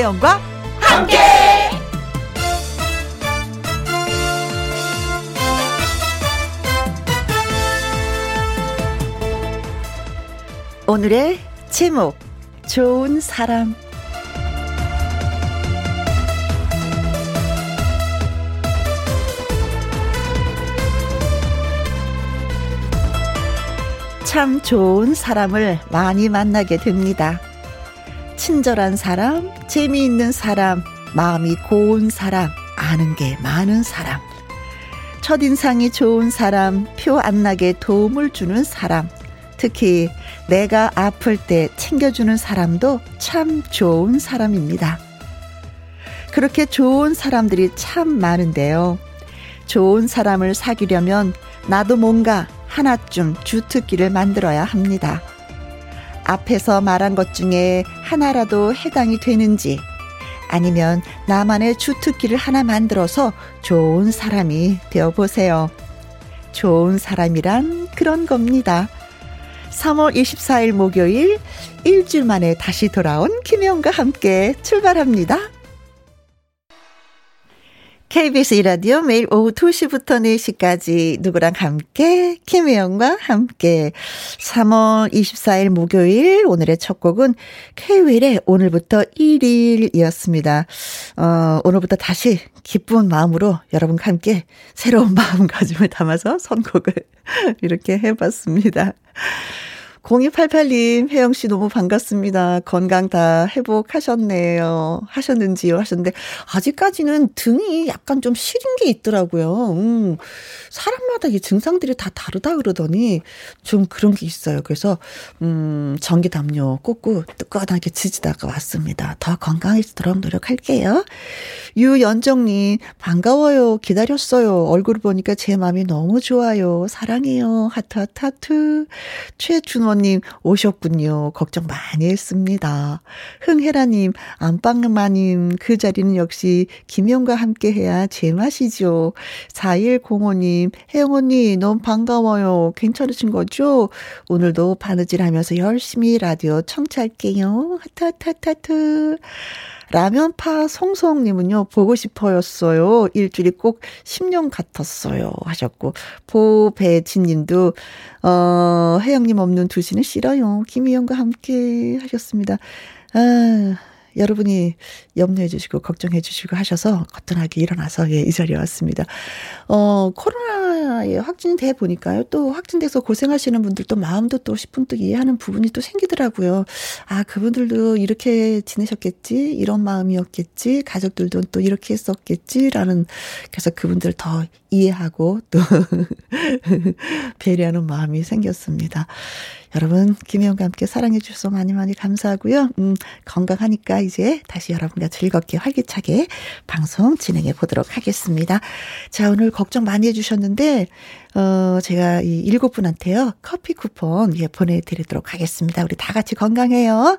김혜영과 함께. 오늘의 제목 좋은 사람 참 좋은 사람을 많이 만나게 됩니다. 친절한 사람, 재미있는 사람, 마음이 고운 사람, 아는 게 많은 사람. 첫인상이 좋은 사람, 표 안 나게 도움을 주는 사람. 특히 내가 아플 때 챙겨주는 사람도 참 좋은 사람입니다. 그렇게 좋은 사람들이 참 많은데요. 좋은 사람을 사귀려면 나도 뭔가 하나쯤 주특기를 만들어야 합니다. 앞에서 말한 것 중에 하나라도 해당이 되는지 아니면 나만의 주특기를 하나 만들어서 좋은 사람이 되어 보세요. 좋은 사람이란 그런 겁니다. 3월 24일 목요일 일주일 만에 다시 돌아온 김영과 함께 출발합니다. KBS 이라디오 매일 오후 2시부터 4시까지 누구랑 함께 김혜영과 함께 3월 24일 목요일 오늘의 첫 곡은 K-윌의 오늘부터 1일이었습니다. 어, 오늘부터 다시 기쁜 마음으로 여러분과 함께 새로운 마음가짐을 담아서 선곡을 이렇게 해봤습니다. 0288님, 혜영 씨 너무 반갑습니다. 건강 다 회복하셨네요. 하셨는지요? 하셨는데, 아직까지는 등이 약간 좀 시린 게 있더라고요. 음, 사람마다 이 증상들이 다 다르다 그러더니, 좀 그런 게 있어요. 그래서, 음, 전기 담요 꽂고 뜨끈하게 지지다가 왔습니다. 더 건강해지도록 노력할게요. 유연정님, 반가워요. 기다렸어요. 얼굴 보니까 제 마음이 너무 좋아요. 사랑해요. 하트, 하트, 하트. 최준호 이모님 오셨군요. 걱정 많이 했습니다. 흥혜라님, 안방마님, 그 자리는 역시 김영과 함께 해야 제맛이죠. 4105님, 혜영 언니, 너무 반가워요. 괜찮으신 거죠? 오늘도 바느질 하면서 열심히 라디오 청취할게요. 하트, 하트, 하트. 라면파 송송님은요, 보고 싶어였어요. 일주일이 꼭 10년 같았어요. 하셨고, 보배진 님도, 어, 혜영님 없는 두시는 싫어요. 김희영과 함께 하셨습니다. 아, 여러분이 염려해 주시고 걱정해 주시고 하셔서 거뜬하게 일어나서 예, 이 자리에 왔습니다. 어, 코로나에 확진이 돼 보니까요. 또 확진돼서 고생하시는 분들도 마음도 또 10분 또 이해하는 부분이 또 생기더라고요. 아, 그분들도 이렇게 지내셨겠지? 이런 마음이었겠지? 가족들도 또 이렇게 했었겠지라는 그래서 그분들 더 이해하고 또 배려하는 마음이 생겼습니다. 여러분, 김혜영과 함께 사랑해 주셔서 많이 많이 감사하고요. 음, 건강하니까 이제 다시 여러분과 즐겁게 활기차게 방송 진행해 보도록 하겠습니다. 자, 오늘 걱정 많이 해주셨는데, 어, 제가 이 일곱 분한테요, 커피 쿠폰, 예, 보내드리도록 하겠습니다. 우리 다 같이 건강해요.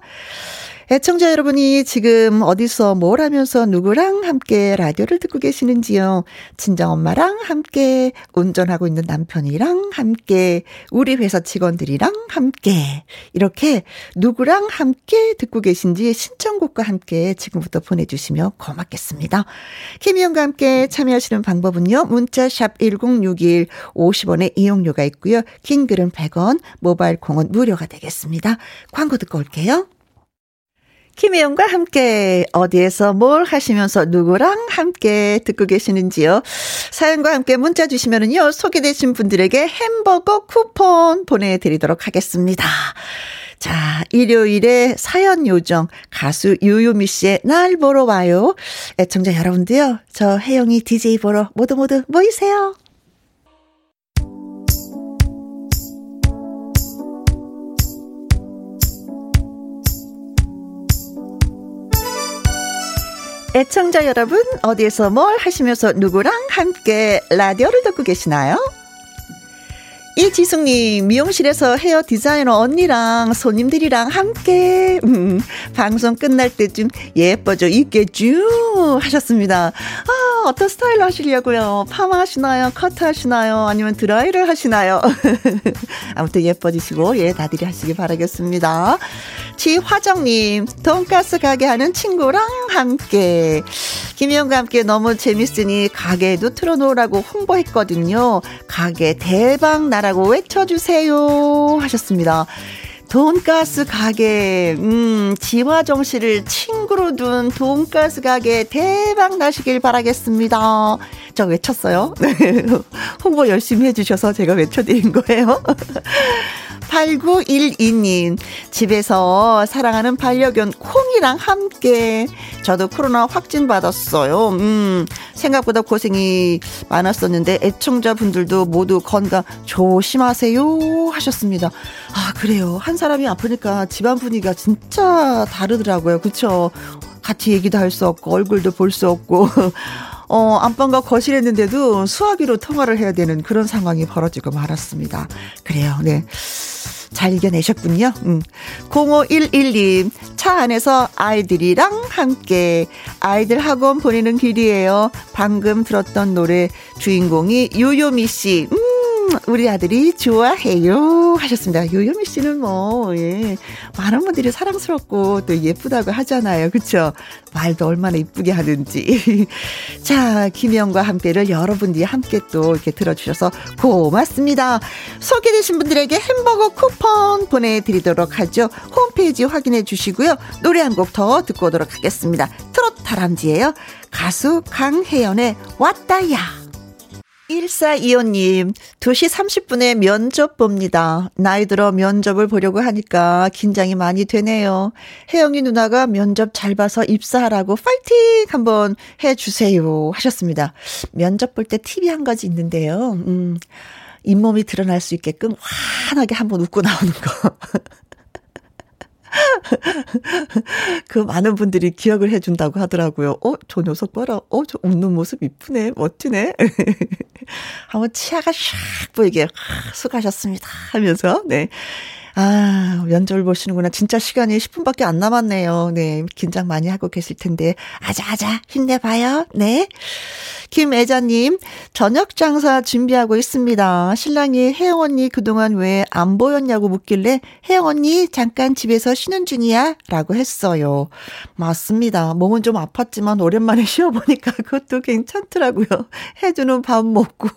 애청자 여러분이 지금 어디서 뭘 하면서 누구랑 함께 라디오를 듣고 계시는지요? 친정엄마랑 함께, 운전하고 있는 남편이랑 함께, 우리 회사 직원들이랑 함께, 이렇게 누구랑 함께 듣고 계신지 신청곡과 함께 지금부터 보내주시면 고맙겠습니다. 김희영과 함께 참여하시는 방법은요, 문자샵 1061 50원의 이용료가 있고요. 긴 글은 100원, 모바일 콩은 무료가 되겠습니다. 광고 듣고 올게요. 김혜영과 함께 어디에서 뭘 하시면서 누구랑 함께 듣고 계시는지요. 사연과 함께 문자 주시면은요. 소개되신 분들에게 햄버거 쿠폰 보내드리도록 하겠습니다. 자, 일요일에 사연 요정 가수 유유미 씨의 날 보러 와요. 애청자 여러분도요. 저 혜영이 DJ 보러 모두 모두 모이세요. 애청자 여러분, 어디에서 뭘 하시면서 누구랑 함께 라디오를 듣고 계시나요? 이지숙님, 미용실에서 헤어 디자이너 언니랑 손님들이랑 함께, 음, 방송 끝날 때쯤 예뻐져 있겠죠? 하셨습니다. 아, 어떤 스타일로 하시려고요? 파마 하시나요? 커트 하시나요? 아니면 드라이를 하시나요? 아무튼 예뻐지시고, 예, 다들이 하시기 바라겠습니다. 지화정님, 돈가스 가게 하는 친구랑 함께. 김희영과 함께 너무 재밌으니 가게에도 틀어놓으라고 홍보했거든요. 가게 대박 나라고 외쳐주세요. 하셨습니다. 돈가스 가게, 음, 지화정 씨를 친구로 둔 돈가스 가게 대박 나시길 바라겠습니다. 저 외쳤어요. 네. 홍보 열심히 해주셔서 제가 외쳐드린 거예요. 8912님, 집에서 사랑하는 반려견 콩이랑 함께, 저도 코로나 확진 받았어요. 음, 생각보다 고생이 많았었는데, 애청자분들도 모두 건강 조심하세요. 하셨습니다. 아, 그래요. 한 사람이 아프니까 집안 분위기가 진짜 다르더라고요. 그쵸? 같이 얘기도 할 수 없고, 얼굴도 볼 수 없고. 어, 안방과 거실했는데도 수화기로 통화를 해야 되는 그런 상황이 벌어지고 말았습니다. 그래요, 네. 잘 이겨내셨군요. 음. 0511님, 차 안에서 아이들이랑 함께 아이들 학원 보내는 길이에요. 방금 들었던 노래 주인공이 요요미 씨. 음. 우리 아들이 좋아해요. 하셨습니다. 요요미 씨는 뭐, 예. 많은 분들이 사랑스럽고 또 예쁘다고 하잖아요. 그쵸? 말도 얼마나 이쁘게 하는지. 자, 김영과 함께를 여러분들이 함께 또 이렇게 들어주셔서 고맙습니다. 소개되신 분들에게 햄버거 쿠폰 보내드리도록 하죠. 홈페이지 확인해 주시고요. 노래 한 곡 더 듣고 오도록 하겠습니다. 트롯 다람쥐예요. 가수 강혜연의 왔다야. 1425님, 2시 30분에 면접 봅니다. 나이 들어 면접을 보려고 하니까 긴장이 많이 되네요. 혜영이 누나가 면접 잘 봐서 입사하라고 파이팅 한번 해주세요. 하셨습니다. 면접 볼 때 팁이 한 가지 있는데요. 음, 잇몸이 드러날 수 있게끔 환하게 한번 웃고 나오는 거. 그 많은 분들이 기억을 해준다고 하더라고요. 어, 저 녀석 봐라. 어, 저 웃는 모습 이쁘네. 멋지네. 한번 치아가 샥 보이게 수고하셨습니다. 하면서, 네. 아, 면접을 보시는구나. 진짜 시간이 10분밖에 안 남았네요. 네. 긴장 많이 하고 계실 텐데. 아자아자, 힘내봐요. 네. 김애자님, 저녁 장사 준비하고 있습니다. 신랑이 혜영 언니 그동안 왜 안 보였냐고 묻길래 혜영 언니 잠깐 집에서 쉬는 중이야? 라고 했어요. 맞습니다. 몸은 좀 아팠지만 오랜만에 쉬어보니까 그것도 괜찮더라고요. 해주는 밥 먹고,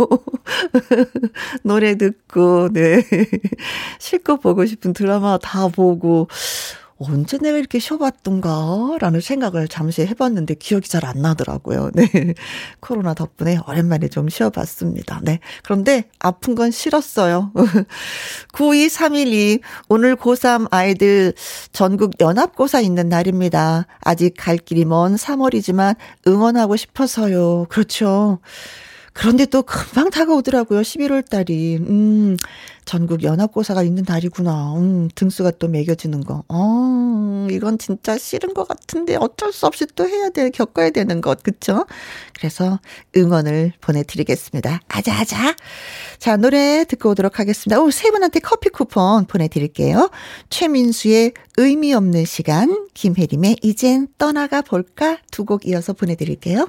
노래 듣고, 네. 실컷 보고 싶은 드라마 다 보고, 언제 내가 이렇게 쉬어봤던가? 라는 생각을 잠시 해봤는데 기억이 잘 안 나더라고요. 네. 코로나 덕분에 오랜만에 좀 쉬어봤습니다. 네. 그런데 아픈 건 싫었어요. 92312. 오늘 고3 아이들 전국 연합고사 있는 날입니다. 아직 갈 길이 먼 3월이지만 응원하고 싶어서요. 그렇죠. 그런데 또 금방 다가오더라고요. 11월 달이. 음, 전국 연합고사가 있는 날이구나. 음, 등수가 또 매겨지는 거. 어, 이건 진짜 싫은 것 같은데 어쩔 수 없이 또 해야 돼, 겪어야 되는 것. 그쵸? 그래서 응원을 보내드리겠습니다. 아자아자. 자, 노래 듣고 오도록 하겠습니다. 오, 세 분한테 커피 쿠폰 보내드릴게요. 최민수의 의미 없는 시간, 김혜림의 이젠 떠나가 볼까 두 곡 이어서 보내드릴게요.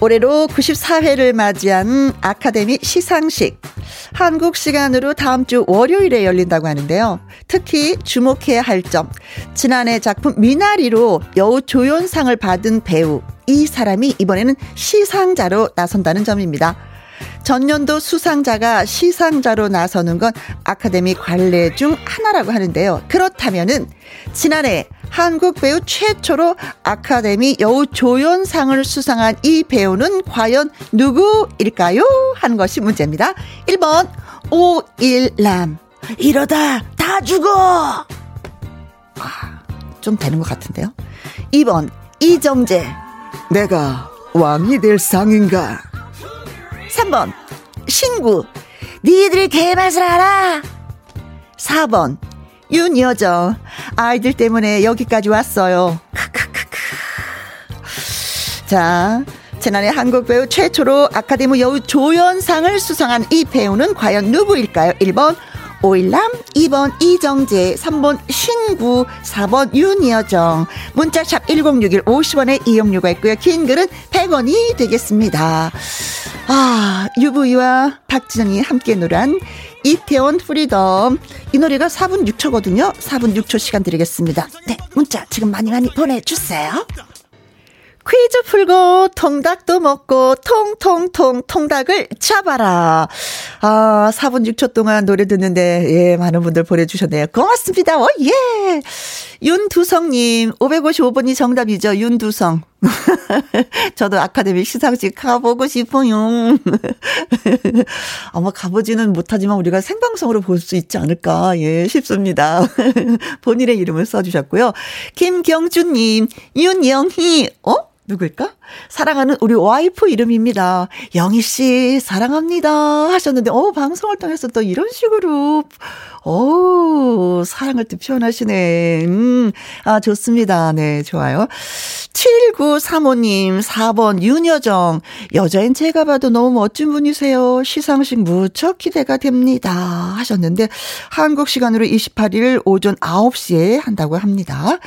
올해로 94회를 맞이한 아카데미 시상식. 한국 시간으로 다음 주 월요일에 열린다고 하는데요. 특히 주목해야 할 점. 지난해 작품 미나리로 여우 조연상을 받은 배우. 이 사람이 이번에는 시상자로 나선다는 점입니다. 전년도 수상자가 시상자로 나서는 건 아카데미 관례 중 하나라고 하는데요. 그렇다면은 지난해 한국 배우 최초로 아카데미 여우 조연상을 수상한 이 배우는 과연 누구일까요? 하는 것이 문제입니다. 1번 오일남 이러다 다 죽어. 아, 좀 되는 것 같은데요. 2번 이정재 내가 왕이 될 상인가? 3번 신구 니들이 개맛을 알아? 4번, 윤여정. 아이들 때문에 여기까지 왔어요. 크크크크. 자, 지난해 한국 배우 최초로 아카데미 여우 조연상을 수상한 이 배우는 과연 누구일까요? 1번 오일남, 2번 이정재, 3번 신구, 4번 윤여정. 문자샵 1061 50원의 이용료가 있고요. 긴 글은 100원이 되겠습니다. 아, UV와 박진영이 함께 노래한 이태원 Freedom. 이 노래가 4분 6초거든요. 4분 6초 시간 드리겠습니다. 네, 문자 지금 많이 많이 보내주세요. 퀴즈 풀고 통닭도 먹고 통통통 통닭을 잡아라. 아, 4분 6초 동안 노래 듣는데 예, 많은 분들 보내 주셨네요. 고맙습니다. 어, 예. 윤두성 님, 555번이 정답이죠. 윤두성. 저도 아카데미 시상식 가보고 싶어요. 아마 가보지는 못하지만 우리가 생방송으로 볼 수 있지 않을까, 예, 싶습니다. 본인의 이름을 써주셨고요. 김경준님, 윤영희, 어? 누굴까? 사랑하는 우리 와이프 이름입니다. 영희 씨, 사랑합니다. 하셨는데, 어, 방송을 통해서 또 이런 식으로, 어 사랑을 또 표현하시네. 음, 아, 좋습니다. 네, 좋아요. 7935 님, 4번, 윤여정. 여자인 제가 봐도 너무 멋진 분이세요. 시상식 무척 기대가 됩니다. 하셨는데, 한국 시간으로 28일 오전 9시에 한다고 합니다.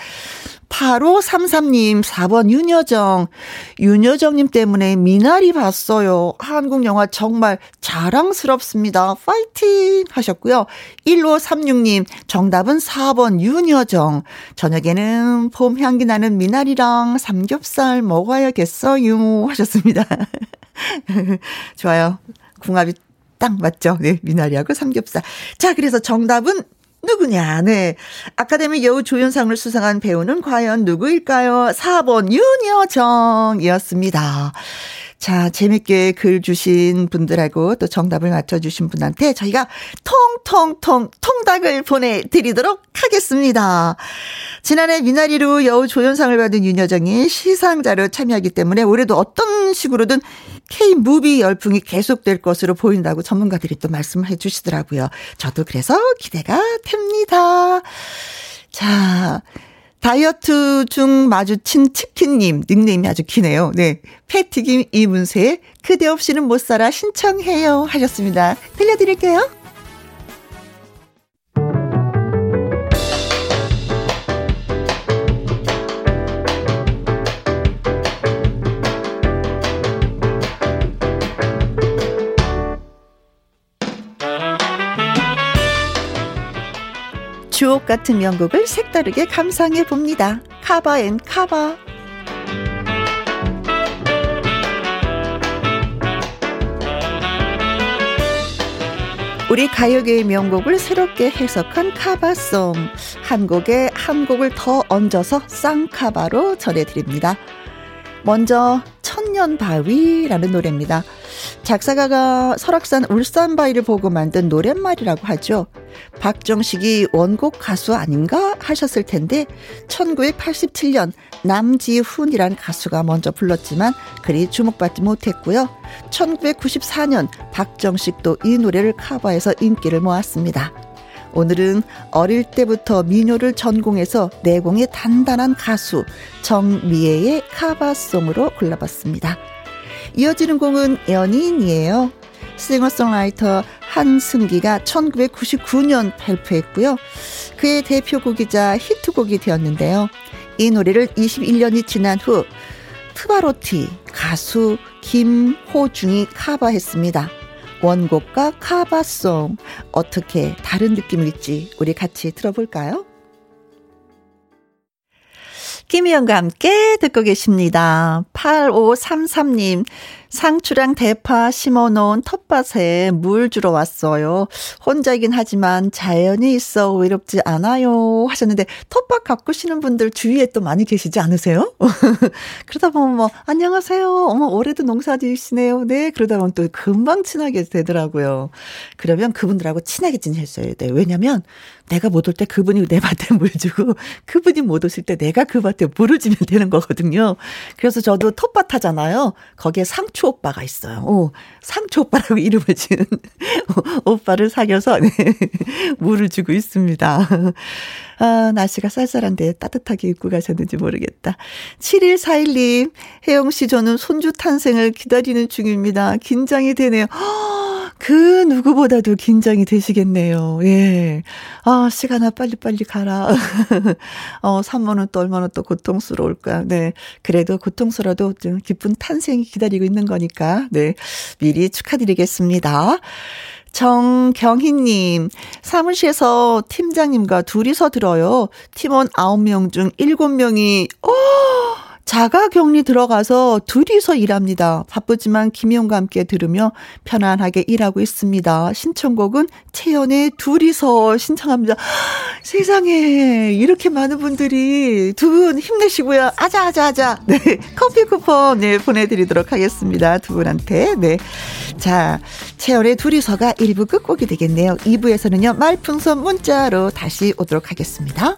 8533님, 4번 윤여정. 윤여정님 때문에 미나리 봤어요. 한국 영화 정말 자랑스럽습니다. 파이팅! 하셨고요. 1536님, 정답은 4번 윤여정. 저녁에는 봄 향기 나는 미나리랑 삼겹살 먹어야겠어요. 하셨습니다. 좋아요. 궁합이 딱 맞죠? 네, 미나리하고 삼겹살. 자, 그래서 정답은 누구냐? 네. 아카데미 여우 조연상을 수상한 배우는 과연 누구일까요? 4번 윤여정이었습니다. 자, 재밌게 글 주신 분들하고 또 정답을 맞춰주신 분한테 저희가 통통통 통닭을 보내드리도록 하겠습니다. 지난해 미나리로 여우 조연상을 받은 윤여정이 시상자로 참여하기 때문에 올해도 어떤 식으로든 K-무비 열풍이 계속될 것으로 보인다고 전문가들이 또 말씀해 주시더라고요. 저도 그래서 기대가 됩니다. 자, 다이어트 중 마주친 치킨님, 닉네임이 아주 기네요. 네. 패튀김 이문세, 그대 없이는 못 살아 신청해요. 하셨습니다. 들려드릴게요. 주옥 같은 명곡을 색다르게 감상해 봅니다. Cover and Cover. 우리 가요계의 명곡을 새롭게 해석한 cover song. 한 곡에 한 곡을 더 얹어서 쌍카바로 전해드립니다. 먼저 천년바위라는 노래입니다. 작사가가 설악산 울산바위를 보고 만든 노랫말이라고 하죠. 박정식이 원곡 가수 아닌가 하셨을 텐데 1987년 남지훈이란 가수가 먼저 불렀지만 그리 주목받지 못했고요. 1994년 박정식도 이 노래를 커버해서 인기를 모았습니다. 오늘은 어릴 때부터 민요를 전공해서 내공이 단단한 가수 정미애의 카바송으로 골라봤습니다. 이어지는 곡은 연인이에요. 싱어송라이터 한승기가 1999년 발표했고요. 그의 대표곡이자 히트곡이 되었는데요. 이 노래를 21년이 지난 후 트바로티 가수 김호중이 카바했습니다. 원곡과 카바송 어떻게 다른 느낌일지 우리 같이 들어볼까요? 김희영과 함께 듣고 계십니다. 8533님, 상추랑 대파 심어 놓은 텃밭에 물 주러 왔어요. 혼자이긴 하지만 자연이 있어 외롭지 않아요. 하셨는데, 텃밭 가꾸시는 분들 주위에 또 많이 계시지 않으세요? 그러다 보면 뭐, 안녕하세요. 어머, 올해도 농사 지으시네요. 네. 그러다 보면 또 금방 친하게 되더라고요. 그러면 그분들하고 친하게 지내셔야 돼요. 왜냐면, 내가 못 올 때 그분이 내 밭에 물 주고 그분이 못 오실 때 내가 그 밭에 물을 주면 되는 거거든요. 그래서 저도 텃밭 하잖아요. 거기에 상추 상추 오빠가 있어요. 오, 상추 오빠라고 이름을 지은 오빠를 사귀어서 네, 물을 주고 있습니다. 아, 날씨가 쌀쌀한데 따뜻하게 입고 가셨는지 모르겠다. 7141님, 혜영 씨, 저는 손주 탄생을 기다리는 중입니다. 긴장이 되네요. 그 누구보다도 긴장이 되시겠네요. 예. 아, 시간아, 빨리빨리 가라. 어, 산모는 또 얼마나 또 고통스러울까. 네. 그래도 고통스러워도 좀 기쁜 탄생이 기다리고 있는 거니까, 네. 미리 축하드리겠습니다. 정경희님, 사무실에서 팀장님과 둘이서 들어요. 팀원 9명 중 7명이, 어, 자가 격리 들어가서 둘이서 일합니다. 바쁘지만 김희영과 함께 들으며 편안하게 일하고 있습니다. 신청곡은 채연의 둘이서 신청합니다. 세상에 이렇게 많은 분들이 두 분 힘내시고요. 아자 아자 아자. 네 커피 쿠폰 네 보내 드리도록 하겠습니다. 두 분한테 네. 자 채연의 둘이서가 1부 끝곡이 되겠네요. 2부에서는요 말풍선 문자로 다시 오도록 하겠습니다.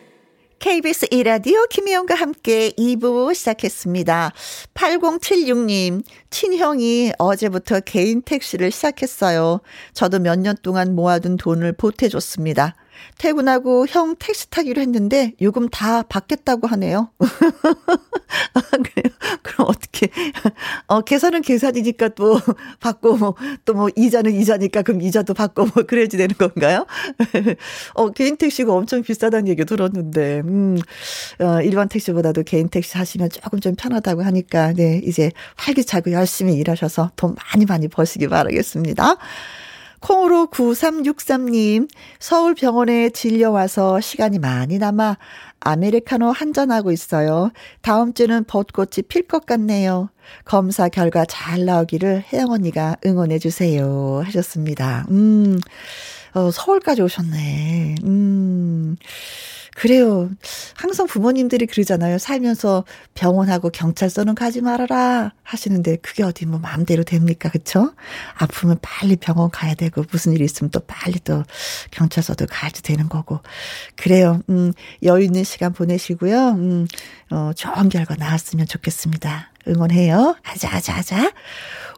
KBS 이라디오 김혜영과 함께 2부 시작했습니다. 8076님, 친형이 어제부터 개인 택시를 시작했어요. 저도 몇 년 동안 모아둔 돈을 보태줬습니다. 퇴근하고 형 택시 타기로 했는데 요금 다 받겠다고 하네요. 아, 그래요? 그럼 어떻게, 어, 계산은 계산이니까 또 받고, 뭐, 또 뭐, 이자는 이자니까 그럼 이자도 받고, 뭐, 그래야지 되는 건가요? 어, 개인 택시가 엄청 비싸다는 얘기 들었는데, 음, 어, 일반 택시보다도 개인 택시 하시면 조금 좀 편하다고 하니까, 네, 이제 활기차고 열심히 일하셔서 돈 많이 많이 버시기 바라겠습니다. 콩으로 9363님, 서울 병원에 진료와서 시간이 많이 남아 아메리카노 한잔하고 있어요. 다음 주는 벚꽃이 필 것 같네요. 검사 결과 잘 나오기를 혜영 언니가 응원해 주세요. 하셨습니다. 음, 어, 서울까지 오셨네. 음. 그래요. 항상 부모님들이 그러잖아요. 살면서 병원하고 경찰서는 가지 말아라 하시는데 그게 어디 뭐 마음대로 됩니까? 그쵸? 아프면 빨리 병원 가야 되고 무슨 일이 있으면 또 빨리 또 경찰서도 가야지 되는 거고. 그래요. 음, 여유 있는 시간 보내시고요. 음, 어, 좋은 결과 나왔으면 좋겠습니다. 응원해요. 아자, 아자, 아자.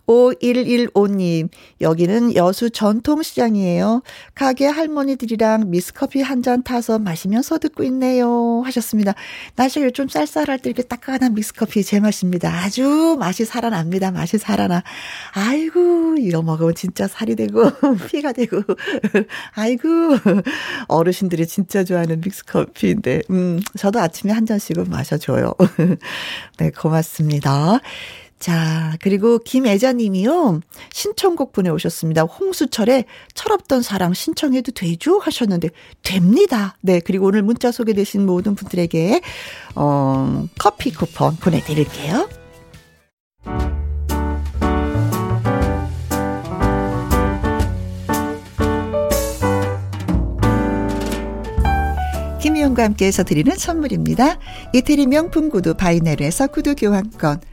5115님, 여기는 여수 전통시장이에요. 가게 할머니들이랑 미스커피 한 잔 타서 마시면서 듣고 있네요. 하셨습니다. 날씨가 좀 쌀쌀할 때 이렇게 따끈한 미스커피 제 맛입니다. 아주 맛이 살아납니다. 맛이 살아나. 아이고, 이거 먹으면 진짜 살이 되고, 피가 되고. 아이고, 어르신들이 진짜 좋아하는 믹스커피인데, 음, 저도 아침에 한 잔씩은 마셔줘요. 네, 고맙습니다. 자, 그리고 김애자 님이요. 신청곡 보내오셨습니다. 홍수철의 철없던 사랑 신청해도 되죠? 하셨는데, 됩니다. 네, 그리고 오늘 문자 소개되신 모든 분들에게, 어, 커피 쿠폰 보내드릴게요. 김희영과 함께해서 드리는 선물입니다. 이태리 명품 구두 바이네르에서 구두 교환권.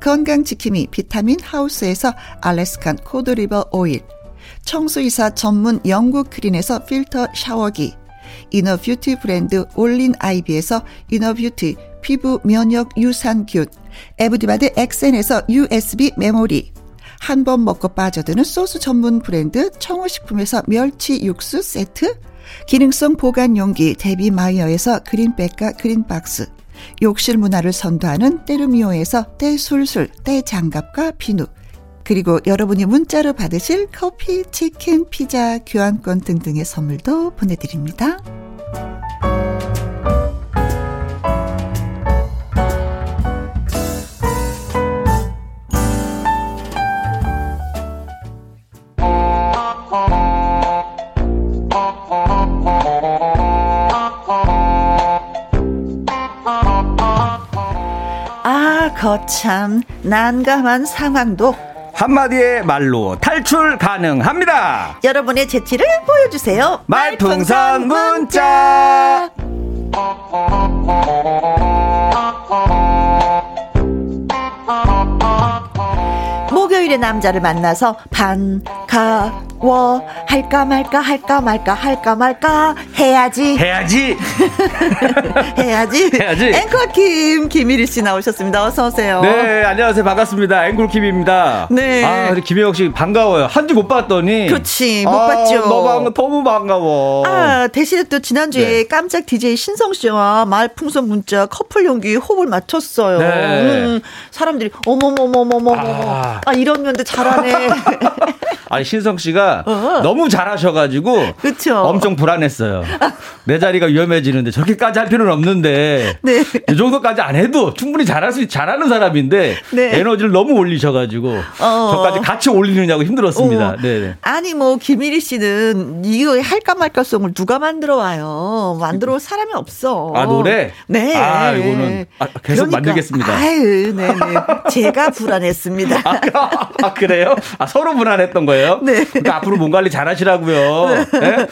건강지킴이 비타민 하우스에서 Alaskan cod liver oil, 청소이사 전문 영국 크린에서 필터 샤워기, inner beauty 브랜드 올린 아이비에서 inner beauty 피부 면역 유산균, 에브디바드 엑센에서 USB 메모리, 한 번 먹고 빠져드는 소스 전문 브랜드 청호식품에서 멸치 육수 세트, 기능성 보관 용기 데비 마이어에서 Green Bag과 Green Box, 욕실 문화를 선도하는 때르미오에서 때술술 때장갑과 비누 그리고 여러분이 문자로 받으실 커피, 치킨, 피자, 교환권 등등의 선물도 보내드립니다. 거참 난감한 상황도 한마디의 말로 탈출 가능합니다. 여러분의 재치를 보여주세요. 말풍선 문자. 목요일에 남자를 만나서 반가워 할까 말까 할까 말까 할까 말까 해야지 해야지. 해야지 해야지. 앵커 김 김일희 씨 나오셨습니다. 어서 오세요. 네, 안녕하세요. 반갑습니다. 앵콜킴입니다. 네. 아, 우리 김혜영 씨 반가워요. 한 주 못 봤더니. 그렇지, 못 아, 봤죠. 너무, 반가, 너무 반가워. 아, 대신에 또 지난주에 네. 깜짝 DJ 신성 씨와 말풍선 문자 커플 연기 호흡을 맞췄어요. 네. 음, 사람들이 어머머머머머머. 아. 아, 이런 면도 잘하네. 아니, 신성 씨가 어. 너무 잘하셔가지고. 그쵸. 엄청 불안했어요. 내 자리가 위험해지는데 저렇게까지 할 필요는 없는데. 네. 이 정도까지 안 해도 충분히 잘할 수, 잘하는 사람인데. 네. 에너지를 너무 올리셔가지고. 어. 저까지 같이 올리느냐고 힘들었습니다. 어. 네네. 아니 뭐 김일희 씨는 이거 할까 말까 송을 누가 만들어 와요. 만들어 올 사람이 없어. 아, 노래? 네. 아, 이거는 아, 계속 만들겠습니다. 아유, 네, 네. 제가 불안했습니다. 아, 아, 그래요? 아, 서로 불안했던 거예요? 네. 그러니까 앞으로 몸 관리 잘 하시라고요. 네?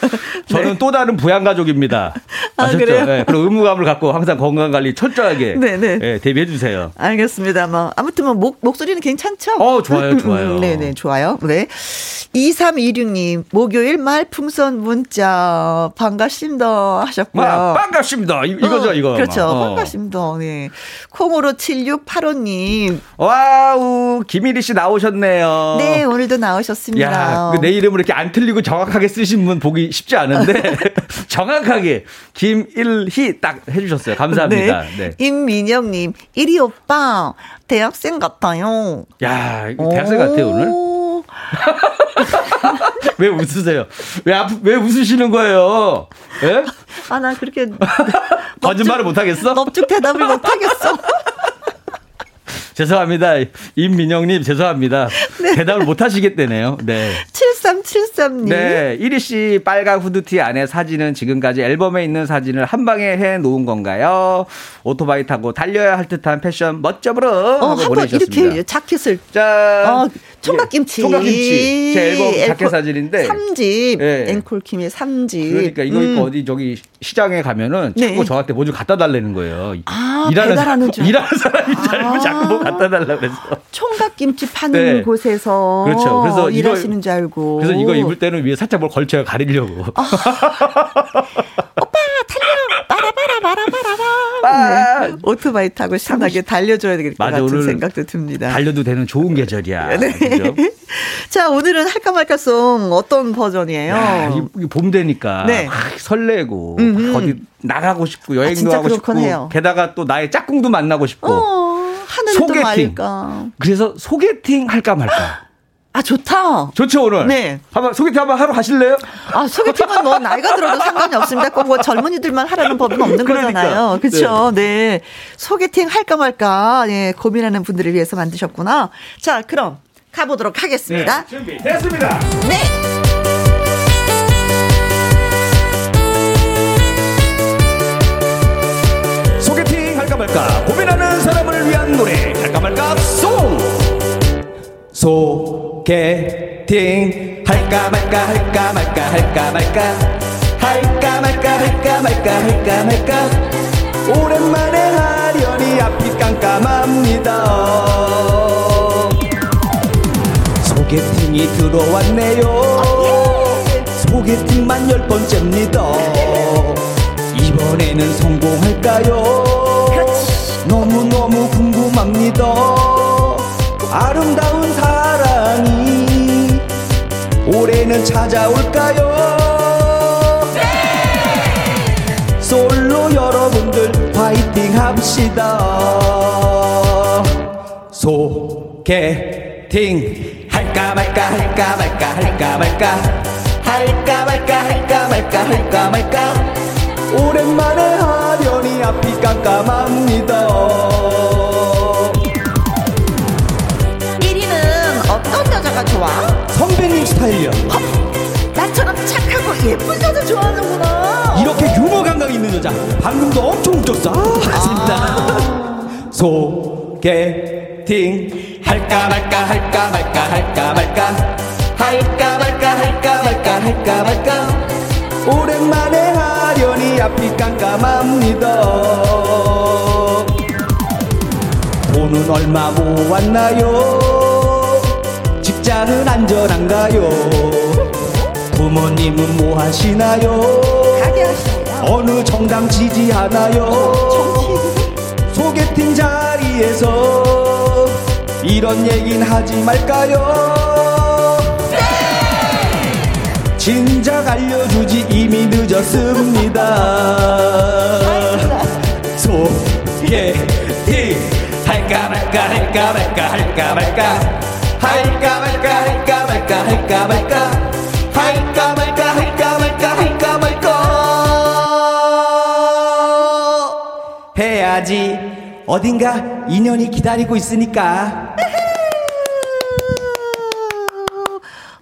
저는 또 다른 부양 가족입니다. 아, 아셨죠? 그래요? 네, 그리고 의무감을 갖고 항상 건강 관리 철저하게 네, 네. 예, 대비해 주세요. 알겠습니다. 뭐 아무튼 뭐 목, 목소리는 괜찮죠? 어, 좋아요, 좋아요. 네, 네, 좋아요. 네. 2326님, 목요일 말풍선 문자 반갑습니다 하셨고요. 아, 반갑습니다. 이, 이거죠, 어, 이거. 그렇죠. 어. 반갑습니다. 네. 콩으로 7685님. wow, 김일희 씨 나오셨네요. 네, 오늘도 나오셨습니다. 야, 그내 이름을 이렇게 안 틀리고 정확하게 쓰신 분 보기 쉽지 않은데 정확하게 김일희 딱 해주셨어요. 감사합니다. 네. 임민영님, 이리 오빠, 대학생 같아요. 야, 대학생 같아요 오늘. 오. 왜 웃으세요? 왜, 아프, 왜 웃으시는 거예요? 예? 아, 나 그렇게. 거짓말을 못하겠어? 넙죽 대답을 못하겠어. 죄송합니다. 임민영님, 죄송합니다. 네. 대답을 못 하시겠다네요. 네. 7373님. 네. 1위 씨 빨간 후드티 안에 사진은 지금까지 앨범에 있는 사진을 한 방에 해 놓은 건가요? 오토바이 타고 달려야 할 듯한 패션 멋져버려. 어, 한번. 이렇게 자켓을. 짠. 어, 총각김치. 예, 총각김치. 제 앨범 자켓 사진인데. 3집. 예. 앵콜킴의 3집. 그러니까 이거 입고 어디 저기 시장에 가면은 네. 자꾸 저한테 뭐 좀 갖다 달라는 거예요. 아, 배달하는 줄. 일하는 사람인 줄 알고 아. 자꾸 뭐 갖다 달라 그래서. 총각김치 파는 네. 곳에서 그렇죠. 그래서 이거- 일하시는 줄 알고. 그래서 이거 입을 때는 위에 살짝 뭘 걸쳐요 가리려고. 아. 아. 네. 오토바이 타고 신나게 달려줘야 될 것 같은 생각도 듭니다. 달려도 되는 좋은 계절이야. 네. 그죠? 자, 오늘은 할까 말까송 어떤 버전이에요? 야, 이- 이봄 되니까 네. 막 설레고 음, 음. 어디 나가고 싶고 여행도 진짜 하고 싶고 해요. 게다가 또 나의 짝꿍도 만나고 싶고 어, 하늘도 소개팅. 그래서 소개팅 할까 말까. 아, 좋다. 좋죠 오늘. 네. 한번 소개팅 한번 하러 가실래요? 아, 소개팅은 뭐 나이가 들어도 상관이 없습니다. 꼭 뭐 젊은이들만 하라는 법은 없는 그러니까. 거잖아요. 그렇죠? 네. 소개팅 할까 말까 예, 고민하는 분들을 위해서 만드셨구나. 자, 그럼 가보도록 하겠습니다. 준비 됐습니다. 네. 소개팅 할까 말까 고민하는 사람을 위한 노래 할까 말까 송 소개팅 할까 말까 할까 말까 할까 말까 할까 말까 할까 말까 할까 말까 오랜만에 하려니 앞이 깜깜합니다. 소개팅이 들어왔네요. 소개팅만 열 번째입니다. 이번에는 성공할까요? 너무너무 궁금합니다. 아름다운 사랑이 올해는 찾아올까요? 솔로 여러분들 파이팅 합시다. 소개팅. 할까 말까 할까 말까 할까 말까. 할까 말까 할까 말까 할까 말까. 오랜만에 하려니 앞이 깜깜합니다. 1위는 어떤 여자가 좋아? 선배님 스타일이요 나처럼 착하고 예쁜 여자 좋아하는구나. 이렇게 유머 감각 있는 여자. 방금도 엄청 웃겼어 아, 진짜 소개팅. 할까 말까 할까 말까 할까 말까. 할까 말까 할까 말까 할까 말까. 오랜만에 하려니 앞이 깜깜합니다. 돈은 얼마 모았나요 직장은 안전한가요 부모님은 뭐 하시나요 가게 하시네요. 어느 정당 지지하나요? 소개팅 자리에서 이런 얘긴 하지 말까요? 진작 알려주지 이미 늦었습니다. 소개팅 할까 말까 할까 말까 할까 말까 할까 말까 할까 말까 할까 말까. 할까 말까 할까 말까 할까 말까. 해야지. 어딘가 인연이 기다리고 있으니까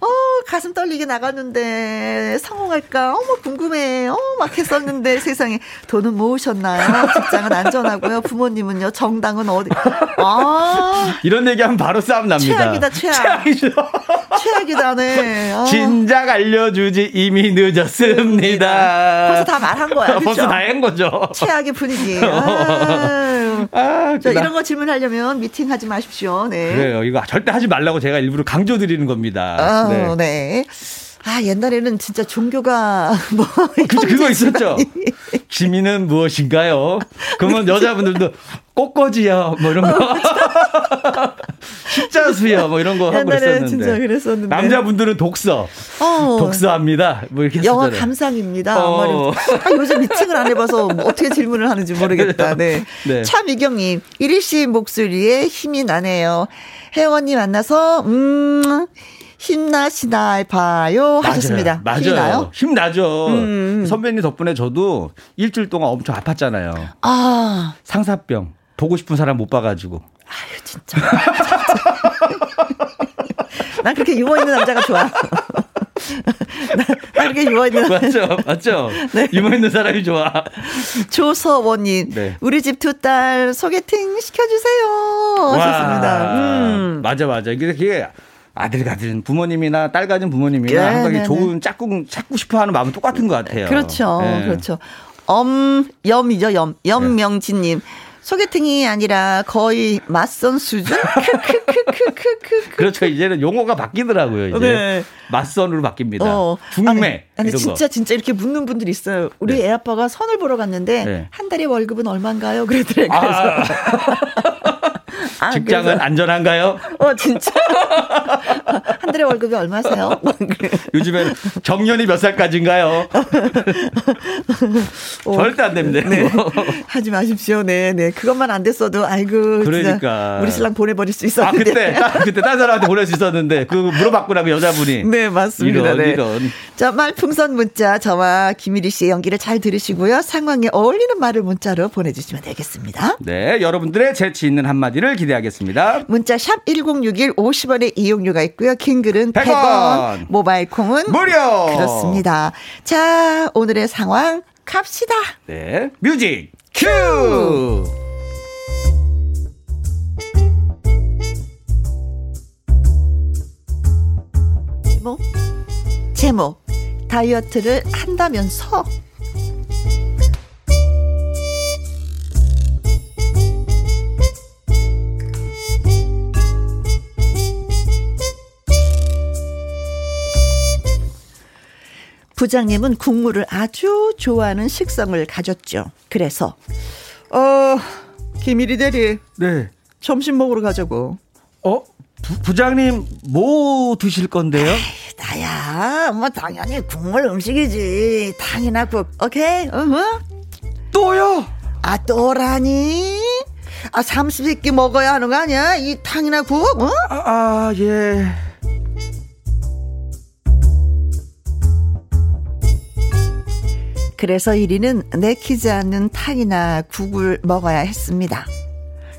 어, 가슴 떨리게 나갔는데 성공할까? 어머 궁금해. 어, 막 했었는데 세상에 돈은 모으셨나요? 직장은 안전하고요. 부모님은요. 정당은 어디? 아, 이런 얘기하면 바로 싸움 납니다 최악이다, 최악. 최악이죠 최악이다, 네. 어, 진작 알려주지 이미 늦었습니다 벌써 다 말한 거야. 그죠? 벌써 다 한 거죠 최악의 분위기. 아유. 아, 자, 이런 거 질문하려면 미팅 하지 마십시오. 네. 그래요. 이거 절대 하지 말라고 제가 일부러 강조 드리는 겁니다. 아, 네. 네. 아, 옛날에는 진짜 종교가 뭐 그, 그거 있었죠. 취미는 무엇인가요? 그러면 여자분들도 꽃꽂이요, 뭐 이런 거. 십자수요, 뭐 이런 거 하고 그랬었는데. 남자분들은 독서. 어. 독서합니다. 뭐 이렇게 영화 했었잖아요. 감상입니다. 어. 아, 요즘 미팅을 안 해봐서 뭐 어떻게 질문을 하는지 모르겠다. 네. 네. 차미경님, 이리 씨 목소리에 힘이 나네요. 혜원님 만나서, 음, 힘나시나 봐요. 하셨습니다. 맞아요. 나요? 힘나죠. 음. 선배님 덕분에 저도 일주일 동안 엄청 아팠잖아요. 아, 상사병. 보고 싶은 사람 못 봐가지고. 아유, 진짜. 난 그렇게 유머 있는 남자가 좋아. 난, 난 그렇게 유머 있는. 맞죠? 맞죠? 네. 유머 있는 사람이 좋아. 조서원님, 네. 우리 집 두 딸 소개팅 시켜주세요. 하셨습니다. 음. 맞아, 맞아. 이게 아들 가진 부모님이나 딸 가진 부모님이나 네, 항상 네, 좋은 짝꿍 찾고 싶어 하는 마음은 똑같은 것 같아요. 그렇죠. 네. 그렇죠. 엄, 염이죠, 염. 염명진님. 소개팅이 아니라 거의 맞선 수준? 그렇죠. 이제는 용어가 바뀌더라고요. 이제 네. 맞선으로 바뀝니다. 어. 중매 아니, 아니 진짜 거. 진짜 이렇게 묻는 분들이 있어요. 우리 네. 애 아빠가 선을 보러 갔는데 네. 한 달에 월급은 얼마인가요? 그랬더래요. 그래서 아, 직장은 그래서, 안전한가요? 어 진짜 한 달에 월급이 얼마세요? 요즘에는 정년이 몇 살까지인가요? 어. 절대 안 됩니다. 네. 하지 마십시오. 네, 네. 그것만 안 됐어도 아이고 그러니까. 우리 신랑 보내버릴 수아 있었는데. 그때 딱 그때 딴 사람한테 보낼 수 있었는데 그거 물어봤구나 그 여자분이. 네, 맞습니다. 이런 네. 이런. 자, 말풍선 문자 저와 김일희 씨의 연기를 잘 들으시고요. 상황에 어울리는 말을 문자로 보내주시면 되겠습니다. 네, 여러분들의 재치 있는 한마디를 기대 하겠습니다. 문자 샵 1061 50원의 이용료가 있고요. 긴 글은 100원. 100원, 모바일 콩은 무료. 그렇습니다. 자, 오늘의 상황 갑시다. 네, 뮤직 큐. 제목 제목 다이어트를 한다면서 부장님은 국물을 아주 좋아하는 식성을 가졌죠. 그래서 어 김일이 대리 네. 점심 먹으러 가자고. 어, 부, 부장님 뭐 드실 건데요? 나야 뭐 당연히 국물 음식이지 탕이나 국 오케이 어허 또요? 아 또라니 아, 삼시세끼 먹어야 하는 거 아니야? 이 탕이나 국, 어? 아, 아 그래서 1위는 내키지 않는 탕이나 국을 먹어야 했습니다.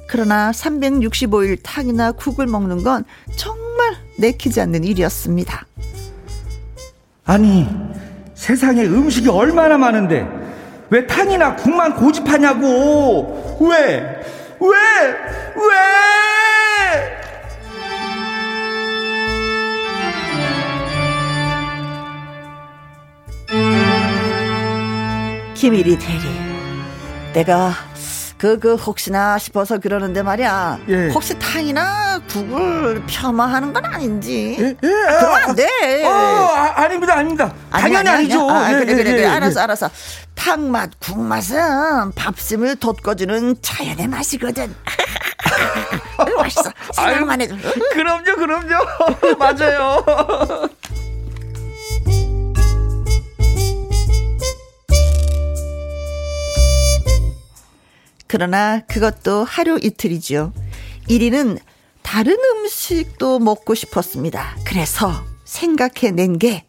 그러나 365일 탕이나 국을 먹는 건 정말 내키지 않는 일이었습니다. 아니, 세상에 음식이 얼마나 많은데 왜 탕이나 국만 고집하냐고. 왜? 왜? 왜? 김일이 대리. 내가 그, 그, 혹시나 싶어서 그러는데 말이야. 예. 혹시 탕이나 국을 폄하하는 건 아닌지. 예, 예, 그러면 아, 안 돼. 어, 아, 아 닙니다, 아닙니다. 아니, 당연히 아니, 아니, 아니죠. 아, 예, 그래, 예, 그래, 그래. 예, 알았어, 예. 알았어. 탕 맛, 국 맛은 밥심을 돋궈주는 자연의 맛이거든. 맛있어. 생각만 해도. 그럼요, 그럼요. 맞아요. 그러나 그것도 하루 이틀이죠. 1위는 다른 음식도 먹고 싶었습니다. 그래서 생각해낸 게,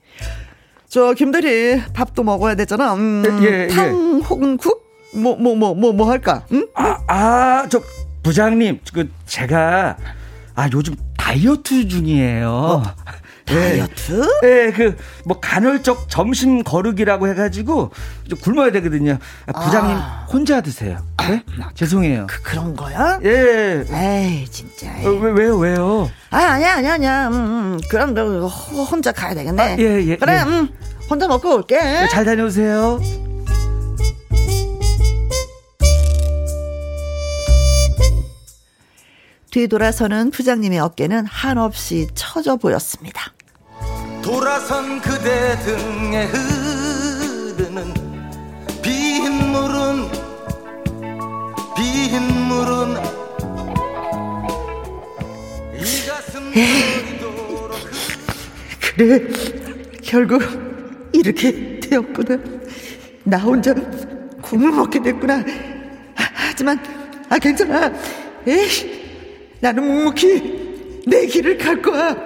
저, 김대리, 밥도 먹어야 되잖아. 음, 예, 예. 탕 혹은 국? 뭐, 뭐, 뭐, 뭐, 뭐 할까? 응? 아, 아, 저 부장님, 그 제가 아 요즘 다이어트 중이에요. 예. 다이어트? 예, 그뭐 간헐적 점심 거르기라고 해가지고 좀 굶어야 되거든요. 아, 부장님 아. 혼자 드세요. 네? 죄송해요. 그, 그런 거야? 예. 에이, 진짜. 어, 왜 왜요 왜요? 아, 아니야, 아니야, 아니야. 음, 음, 그럼 너 호- 혼자 가야 되겠네. 아, 예, 예, 그래, 예. 음, 혼자 먹고 올게. 네, 잘 다녀오세요. 뒤돌아서는 부장님의 어깨는 한없이 처져 보였습니다. 돌아선 그대 등에 흐르는 빗물은 빗물은 이 가슴 저리도록 그래, 결국 이렇게 되었구나. 나 혼자 국물 먹게 됐구나. 하지만, 아, 괜찮아. 에이, 나는 묵묵히 내 길을 갈 거야.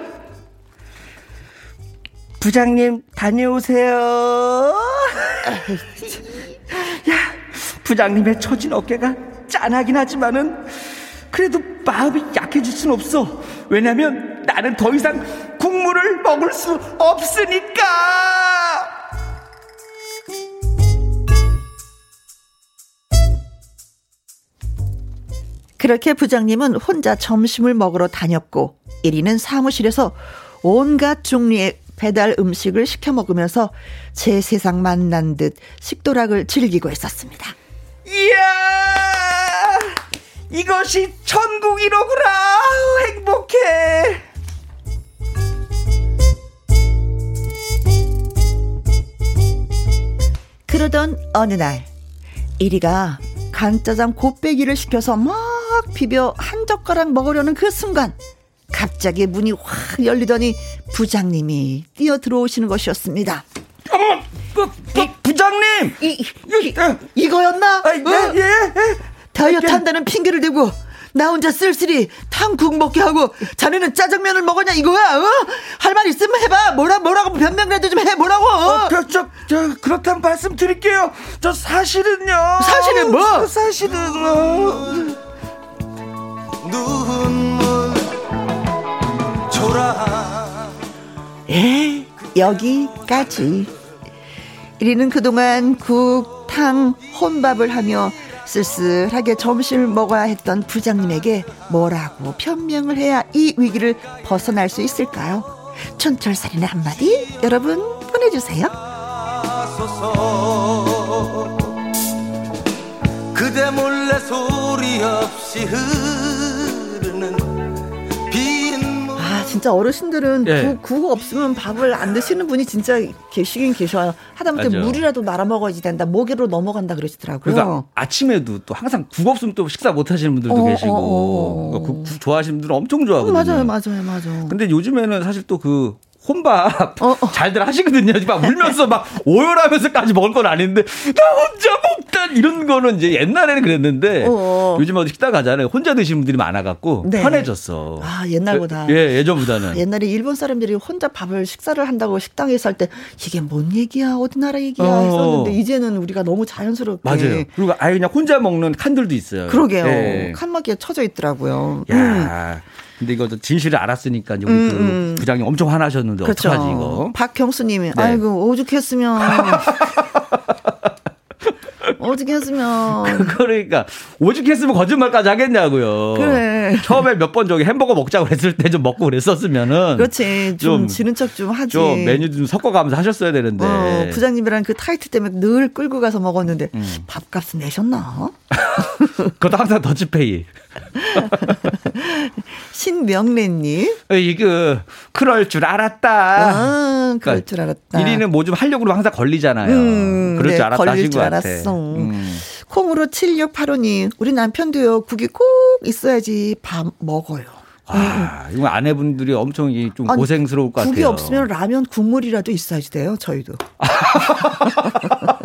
부장님 다녀오세요. 야, 부장님의 처진 어깨가 짠하긴 하지만은 그래도 마음이 약해질 순 없어. 왜냐면 나는 더 이상 국물을 먹을 수 없으니까. 그렇게 부장님은 혼자 점심을 먹으러 다녔고, 1위는 사무실에서 온갖 종류의 배달 음식을 시켜 먹으면서 제 세상 만난 듯 식도락을 즐기고 있었습니다. 이야, 이것이 천국이로구나. 행복해. 그러던 어느 날, 1위가 간짜장 곱빼기를 시켜서 막 비벼 한 젓가락 먹으려는 그 순간, 갑자기 문이 확 열리더니 부장님이 뛰어 들어오시는 것이었습니다. 어머, 부, 부, 부장님. 이, 이, 어. 이거였나? 아, 예, 어? 예, 예. 다이어트 예. 한다는 핑계를 대고 나 혼자 쓸쓸히 탕국 먹게 하고 자네는 짜장면을 먹었냐 이거야? 어? 할 말 있으면 해봐. 뭐라 뭐라고 변명이라도 좀 해. 뭐라고? 어, 저, 저, 저, 그렇다면 말씀드릴게요. 저 사실은요. 사실은 뭐? 저 사실은, 어. 눈물 초라 에 여기까지. 이리는 그동안 국, 탕, 혼밥을 하며 쓸쓸하게 점심을 먹어야 했던 부장님에게 뭐라고 변명을 해야 이 위기를 벗어날 수 있을까요? 촌철살인의 한마디 여러분 보내주세요. 그대 몰래 소리 없이 흐 진짜 어르신들은 예. 국, 국 없으면 밥을 안 드시는 분이 진짜 계시긴 계셔요. 하다못해 맞아. 물이라도 말아 먹어야지 된다. 목으로 넘어간다 그러시더라고요. 그러니까 아침에도 또 항상 국 없으면 또 식사 못 하시는 분들도 어, 계시고 어, 어. 국, 국 좋아하시는 분들은 엄청 어, 좋아하거든요. 맞아요, 맞아요, 맞아요. 근데 요즘에는 사실 또 그 혼밥 어, 어. 잘들 하시거든요. 막 울면서 막 오열하면서까지 먹을 건 아닌데 나 혼자 먹다 이런 거는 이제 옛날에는 그랬는데 어, 어. 요즘 어디 식당 가잖아요. 혼자 드시는 분들이 많아갖고 네. 편해졌어. 아, 옛날보다. 예, 예전보다는. 옛날에 일본 사람들이 혼자 밥을 식사를 한다고 식당에서 할 때 이게 뭔 얘기야 어디 나라 얘기야 어. 했었는데 이제는 우리가 너무 자연스럽게 맞아요. 그리고 아예 그냥 혼자 먹는 칸들도 있어요. 그러게요 예. 칸막이에 쳐져 있더라고요. 음. 야. 근데 이거 진실을 알았으니까 우리 음, 그 음. 부장님 엄청 화나셨는데 그렇죠. 어떡하지 이거? 박경수님이 네. 아이고 오죽했으면 오죽했으면 그러니까 오죽했으면 거짓말까지 하겠냐고요. 그래. 처음에 몇 번 저기 햄버거 먹자고 했을 때 좀 먹고 그랬었으면은 그렇지 좀, 좀- 지는 척 좀 하지. 좀 메뉴 좀 섞어가면서 하셨어야 되는데. 어, 부장님이랑 그 타이틀 때문에 늘 끌고 가서 먹었는데 음. 밥값은 내셨나? 그것도 항상 더치페이. 신명래님. 이거 그럴 줄 알았다. 아, 그럴 줄 알았다. 1위는 뭐 좀 하려고 항상 걸리잖아요. 음, 그럴 네, 줄 알았다 걸릴 하신 줄. 알았어. 음. 콩으로 7685님, 우리 남편도요, 국이 꼭 있어야지 밥 먹어요. 와, 이거 아내분들이 엄청 아니, 고생스러울 것 국이 같아요. 없으면 라면 국물이라도 있어야지 돼요, 저희도.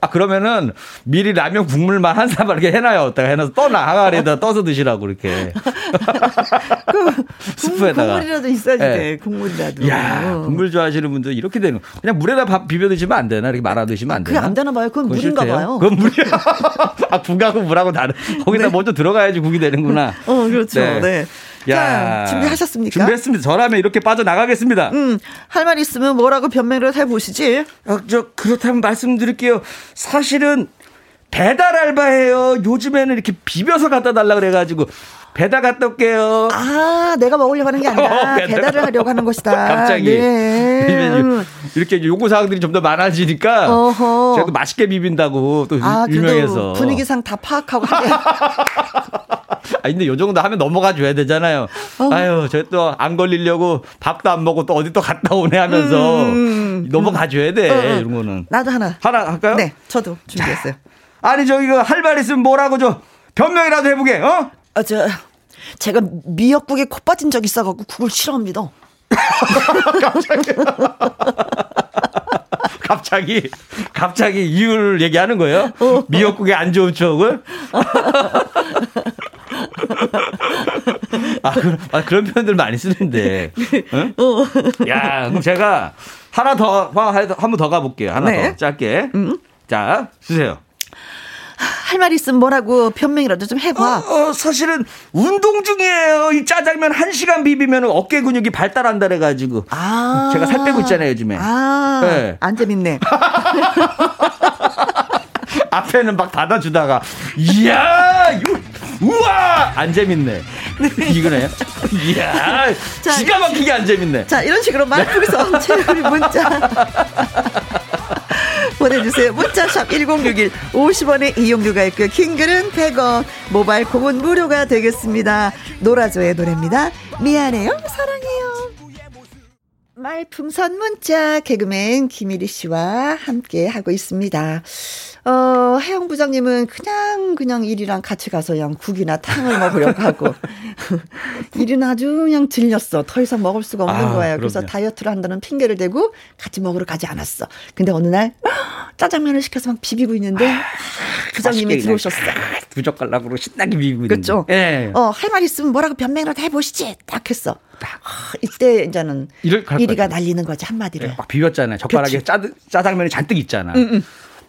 아 그러면은 미리 라면 국물만 한 사발 이렇게 해놔요. 어따가 해놔서 떠나 항아리에다 떠서 드시라고 이렇게. 그 스프에다가. 국물이라도 있어야지 예. 돼, 국물이라도. 어. 국물 좋아하시는 분들 이렇게 되는. 거. 그냥 물에다 밥 비벼 드시면 안 되나? 이렇게 말아 드시면 안 그게 되나? 안 되나 봐요. 그건 물인가 싫대요? 봐요. 그건 물이야. 아, 국하고 물하고 다른. 거기다 네. 먼저 들어가야지 국이 되는구나. 어, 그렇죠. 네. 야, 자, 준비하셨습니까? 준비했습니다. 저라면 이렇게 빠져나가겠습니다. 음, 할 말 있으면 뭐라고 변명을 해보시지? 어, 저 그렇다면 말씀드릴게요. 사실은 배달 알바예요. 요즘에는 이렇게 비벼서 갖다 달라 그래가지고 배달 갔다 올게요. 아, 내가 먹으려고 하는 게 아니라 어, 배달. 배달을 하려고 하는 것이다. 갑자기 네. 음. 이렇게 이제 요구 사항들이 좀 더 많아지니까 어허. 제가 또 맛있게 비빈다고 또 아, 유명해서. 분위기상 다 파악하고. 아 근데 요 정도 하면 넘어가 줘야 되잖아요. 어. 아유, 저 또 안 걸리려고 밥도 안 먹고 또 어디 또 갔다 오네 하면서 음, 넘어가 줘야 돼. 어, 어. 이런 거는. 나도 하나. 하나 할까요? 네, 저도 준비했어요. 아니 저 이거 할 말 있으면 뭐라고 저 변명이라도 해보게. 어? 아, 저, 제가 미역국에 코 빠진 적 있어갖고 국을 싫어합니다. 갑자기 갑자기 이유를 얘기하는 거예요? 어. 미역국에 안 좋은 추억을? 아, 그, 아 그런 표현들 많이 쓰는데. 응? 어. 야, 그럼 제가 하나 더 한 번 더 가볼게요. 하나 네. 더 짧게. 자, 주세요. 할 말 있으면 뭐라고 변명이라도 좀 해봐. 어, 사실은 운동 중이에요. 이 짜장면 한 시간 비비면 어깨 근육이 발달한다 그래가지고. 아. 제가 살 빼고 있잖아요, 요즘에. 아. 네. 안 재밌네. 앞에는 막 닫아주다가 이야 요, 우와 안 재밌네 이거네요 이야 자, 기가 막히게 안 재밌네 자, 이런 식으로 말풍선 체육리 문자. 보내주세요. 문자샵 1061 50원의 이용료가 있고요. 킹글은 100원, 모바일 콩은 무료가 되겠습니다. 노라조의 노래입니다. 미안해요. 사랑해요. 말풍선 문자 개그맨 김일희 씨와 함께 하고 있습니다. 어, 혜영 부장님은 그냥 그냥 일이랑 같이 가서 그냥 국이나 탕을 먹으려고 하고 일은 아주 그냥 질렸어. 더 이상 먹을 수가 없는 아, 거예요. 그래서 그럼요. 다이어트를 한다는 핑계를 대고 같이 먹으러 가지 않았어. 근데 어느 날 짜장면을 시켜서 막 비비고 있는데 부장님이 맛있게 들어오셨어. 두 젓가락으로 신나게 비비고 있는데. 그렇죠? 예. 어, 할 말 있으면 뭐라고 변명이라도 해보시지. 딱 했어. 아, 이때 이제는 이럴 갈 일이가 거죠. 날리는 거지 한마디로. 막 비볐잖아요 젓가락에. 짜, 짜장면이 잔뜩 있잖아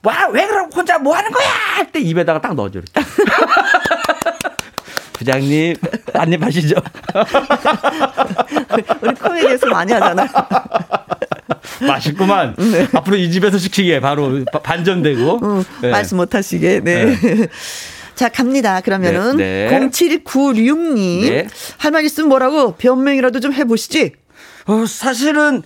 와왜 그럼 혼자 뭐 하는 거야 할 때 입에다가 딱 넣어줘 이렇게 부장님 한입 하시죠 우리 코미디에서 많이 하잖아. 맛있구만 앞으로 이 집에서 시키게 바로 바- 반전되고 응, 예. 말씀 못 하시게. 네. 자, 갑니다. 그러면은 네, 네. 0796님. 네. 할말 있으면 뭐라고 변명이라도 좀 해보시지. 어, 사실은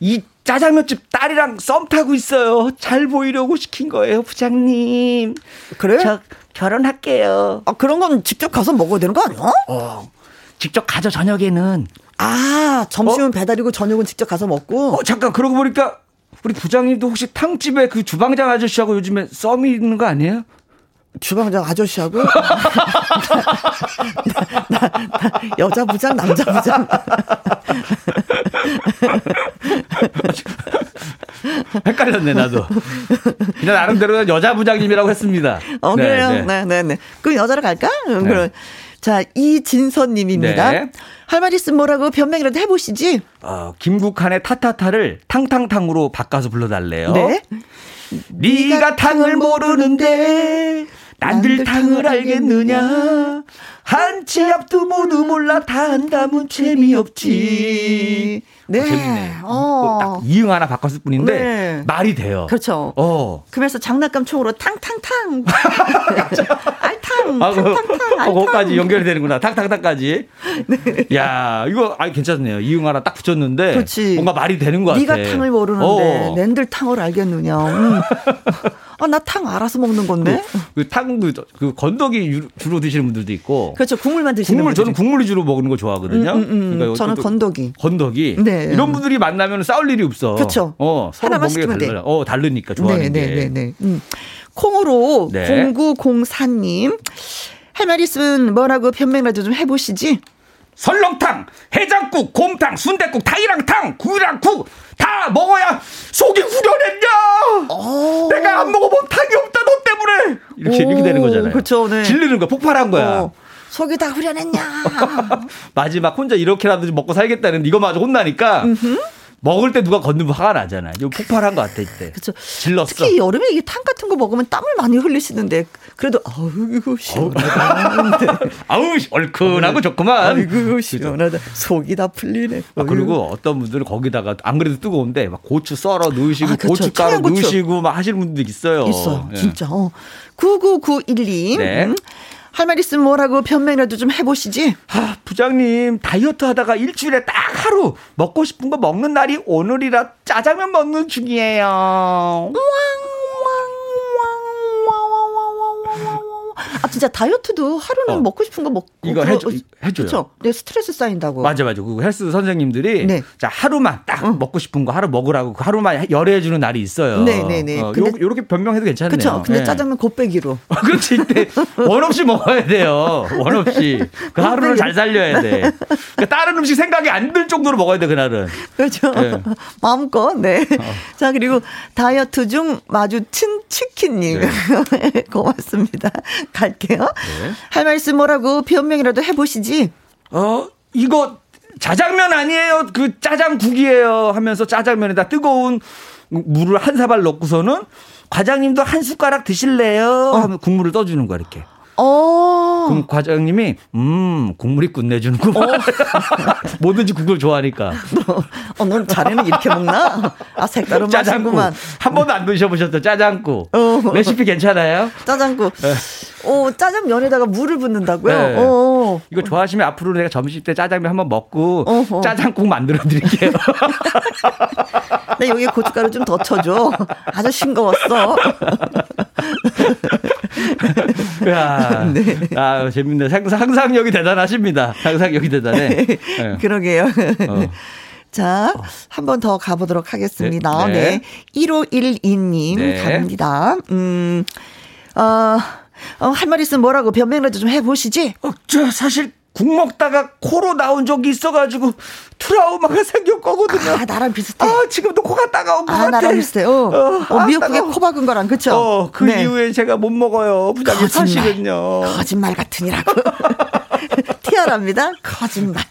이 짜장면집 딸이랑 썸 타고 있어요. 잘 보이려고 시킨 거예요, 부장님. 그래? 저 결혼할게요. 아, 그런 건 직접 가서 먹어야 되는 거 아니야? 어, 직접 가죠, 저녁에는. 아, 점심은 배달이고 저녁은 직접 가서 먹고. 어, 잠깐, 그러고 보니까 우리 부장님도 혹시 탕집에 그 주방장 아저씨하고 요즘에 썸이 있는 거 아니에요? 주방장 아저씨하고 나, 나, 나, 여자 부장 남자 부장 헷갈렸네 나도. 그냥 나름대로 여자 부장님이라고 했습니다. 어 네, 그래요 네. 네네 네 네, 그럼 여자로 갈까 음, 그럼 자 이진선님입니다 네. 할말 있으면 뭐라고 변명이라도 해보시지 어, 김국한의 타타타를 탕탕탕으로 바꿔서 불러달래요. 네 네가 탕을 모르는데 난들 탕을 알겠느냐 한치 앞도 모두 몰라 다 한다면 재미없지 네. 어, 재밌네 어. 딱 이응 하나 바꿨을 뿐인데 네. 말이 돼요 그렇죠 어. 그러면서 장난감 총으로 탕탕탕 알탕 아, 탕탕탕 어, 거기까지 연결이 되는구나. 탕탕탕까지. 네. 야, 이거, 아 괜찮네요. 이응 하나 딱 붙였는데. 그렇지. 뭔가 말이 되는 것 네가 같아. 탕을 모르는데 어. 낸들 탕을 알겠느냐. 음. 아, 나 탕 알아서 먹는 건데. 그 탕도, 그 건더기 유- 주로 드시는 분들도 있고. 그렇죠. 국물만 드시는 국물, 저는 분들이. 국물 위주로 먹는 거 좋아하거든요. 음, 음, 음. 그러니까 저는 또- 건더기. 건더기. 네. 이런 분들이 만나면 싸울 일이 없어. 그쵸. 어, 서로 하나만 먹는 게. 달라. 어, 다르니까 좋아하는 게. 네네 네 네. 음. 콩으로 네. 0904님. 할 말 있으면 뭐라고 변명이라도 좀 해보시지. 설렁탕, 해장국, 곰탕, 순대국, 탕이랑탕, 구이랑국 다 먹어야 속이 후련했냐? 어. 내가 안 먹어본 탕이 없다 너 때문에 이렇게 오, 이렇게 되는 거잖아요. 그쵸, 네. 질르는 거야, 폭발한 거야. 어, 속이 다 후련했냐. 마지막 혼자 이렇게라도 좀 먹고 살겠다는 이거마저 혼나니까 먹을 때 누가 건드면 화가 나잖아요. 이거 폭발한 것 같아 이때. 그쵸. 질렀어. 특히 여름에 이게 탕 같은 거 먹으면 땀을 많이 흘리시는데 그래도 아이고 시원하다. 아우 얼큰하고 좋구만. 아이고 시원하다. 속이 다 풀리네. 아, 그리고 어떤 분들은 거기다가 안 그래도 뜨거운데 막 고추 썰어 넣으시고 아, 그쵸. 고춧가루 청양고추. 넣으시고 막 하시는 분들 있어요. 있어요. 예. 진짜. 어. 9991님. 네. 음. 할말 있으면 뭐라고 변명이라도 좀 해보시지. 아, 부장님 다이어트 하다가 일주일에 딱 하루 먹고 싶은 거 먹는 날이 오늘이라 짜장면 먹는 중이에요. 아 진짜 다이어트도 하루는 어. 먹고 싶은 거 먹고 이거 해줘- 해줘요. 그쵸? 내 스트레스 쌓인다고. 맞아 맞아. 그 헬스 선생님들이 네. 자 하루만 딱 먹고 싶은 거 하루 먹으라고 그 하루만 열애해 주는 날이 있어요. 네, 네, 네. 어, 근데- 요, 요렇게 변명해도 괜찮네요. 그쵸? 근데 네. 짜장면 곱빼기로. 어, 그렇지 이때 원 없이 먹어야 돼요. 원 없이 그 하루를 잘 살려야 돼. 그러니까 다른 음식 생각이 안 들 정도로 먹어야 돼 그날은. 그렇죠. 네. 마음껏, 네. 어. 자, 그리고 다이어트 중 마주친 치킨님. 네. 고맙습니다. 갈게요. 할 말씀 뭐라고 변명 이라도 해보시지. 어 이거 자장면 아니에요. 그 짜장국이에요. 하면서 짜장면에다 뜨거운 물을 한 사발 넣고서는 과장님도 한 숟가락 드실래요? 하면 국물을 떠주는 거야 이렇게. 어. 그럼 과장님이 음 국물이 끝내주는구만. 뭐든지 국을 좋아하니까. 어, 넌 자네는 이렇게 먹나? 아, 색다른 짜장국 맛이구만. 한 번도 안 드셔보셨죠? 짜장국. 어. 레시피 괜찮아요? 짜장국. 어, 짜장면에다가 물을 붓는다고요? 네. 어. 이거 좋아하시면 앞으로 내가 점심 때 짜장면 한번 먹고 어허. 짜장국 만들어 드릴게요. 나 여기 고춧가루 좀 더 쳐줘. 아주 싱거웠어. 야, 네. 아, 재밌네. 상상, 상상력이 대단하십니다. 상상력이 대단해. 네. 그러게요. 어. 자, 한 번 더 가보도록 하겠습니다. 네. 네. 네. 1512님 네. 갑니다. 음, 어, 어, 할말 있으면 뭐라고 변명이라도 좀 해보시지? 어, 저 사실 국 먹다가 코로 나온 적이 있어가지고 트라우마가 생겼거든요. 아, 나랑 비슷해. 아, 지금도 코가 따가운 것 아, 같아. 나랑 비슷해. 어, 어, 아, 미역국에 따가워. 코 박은 거랑, 그쵸? 어, 그 네. 이후에 제가 못 먹어요. 부장님 거짓말. 사실은요. 거짓말 같으니라고. 티아랍니다. 거짓말.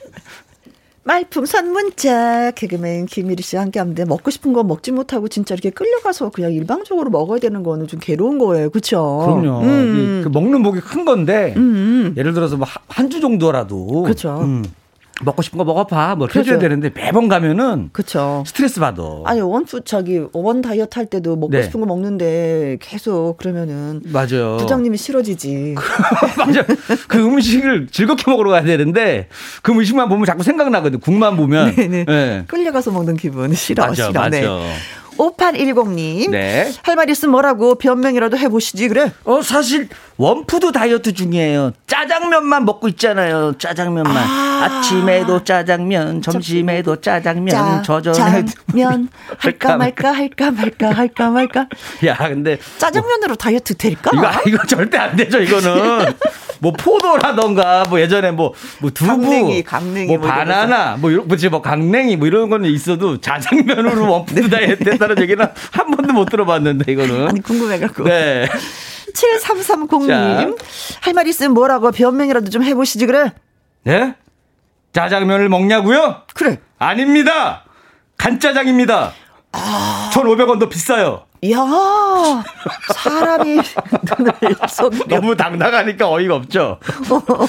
말풍선 문자 개그맨 김일희 씨와 함께 하는데 먹고 싶은 거 먹지 못하고 진짜 이렇게 끌려가서 그냥 일방적으로 먹어야 되는 거는 좀 괴로운 거예요. 그렇죠? 그럼요. 음. 이- 그 먹는 목이 큰 건데 음. 예를 들어서 뭐 한 주 정도라도 그쵸. 음, 먹고 싶은 거 먹어봐. 뭐 이렇게 해줘야. 되는데 매번 가면은 그렇죠. 스트레스 받아. 아니 원푸 저기 원 다이어트 할 때도 먹고 네. 싶은 거 먹는데 계속 그러면은 맞아요. 부장님이 싫어지지. 맞아. 그 음식을 즐겁게 먹으러 가야 되는데 그 음식만 보면 자꾸 생각나거든. 국만 보면. 네네. 네. 끌려가서 먹는 기분 싫어 맞아, 싫어. 맞아. 네. 5810님. 네. 할 말 있으면 뭐라고 변명이라도 해보시지, 그래? 어, 사실 원푸드 다이어트 중이에요. 짜장면만 먹고 있잖아요. 짜장면만. 아~ 침에도 짜장면, 점심에도 짜장면, 저전에 면 할까 말까 할까 말까 할까 말까. 야, 근데 짜장면으로 뭐, 다이어트 될까? 이거 이거 절대 안 되죠. 이거는 뭐 포도라던가 뭐 예전에 뭐, 뭐 두부, 강냉이, 강냉이 뭐, 뭐 바나나, 뭐 이런 뭐지 뭐 강냉이 뭐 이런 거는 있어도 짜장면으로 원푸드 다이어트 했다는 얘기는 한 번도 못 들어봤는데 이거는. 아니 궁금해갖고. 네. 7330님. 할 말 있으면 뭐라고 변명이라도 좀 해보시지, 그래? 네? 짜장면을 먹냐고요? 그래. 아닙니다. 간짜장입니다. 아. 1,500원 더 비싸요. 이야, 사람이 눈을. 너무 당당하니까 어이가 없죠.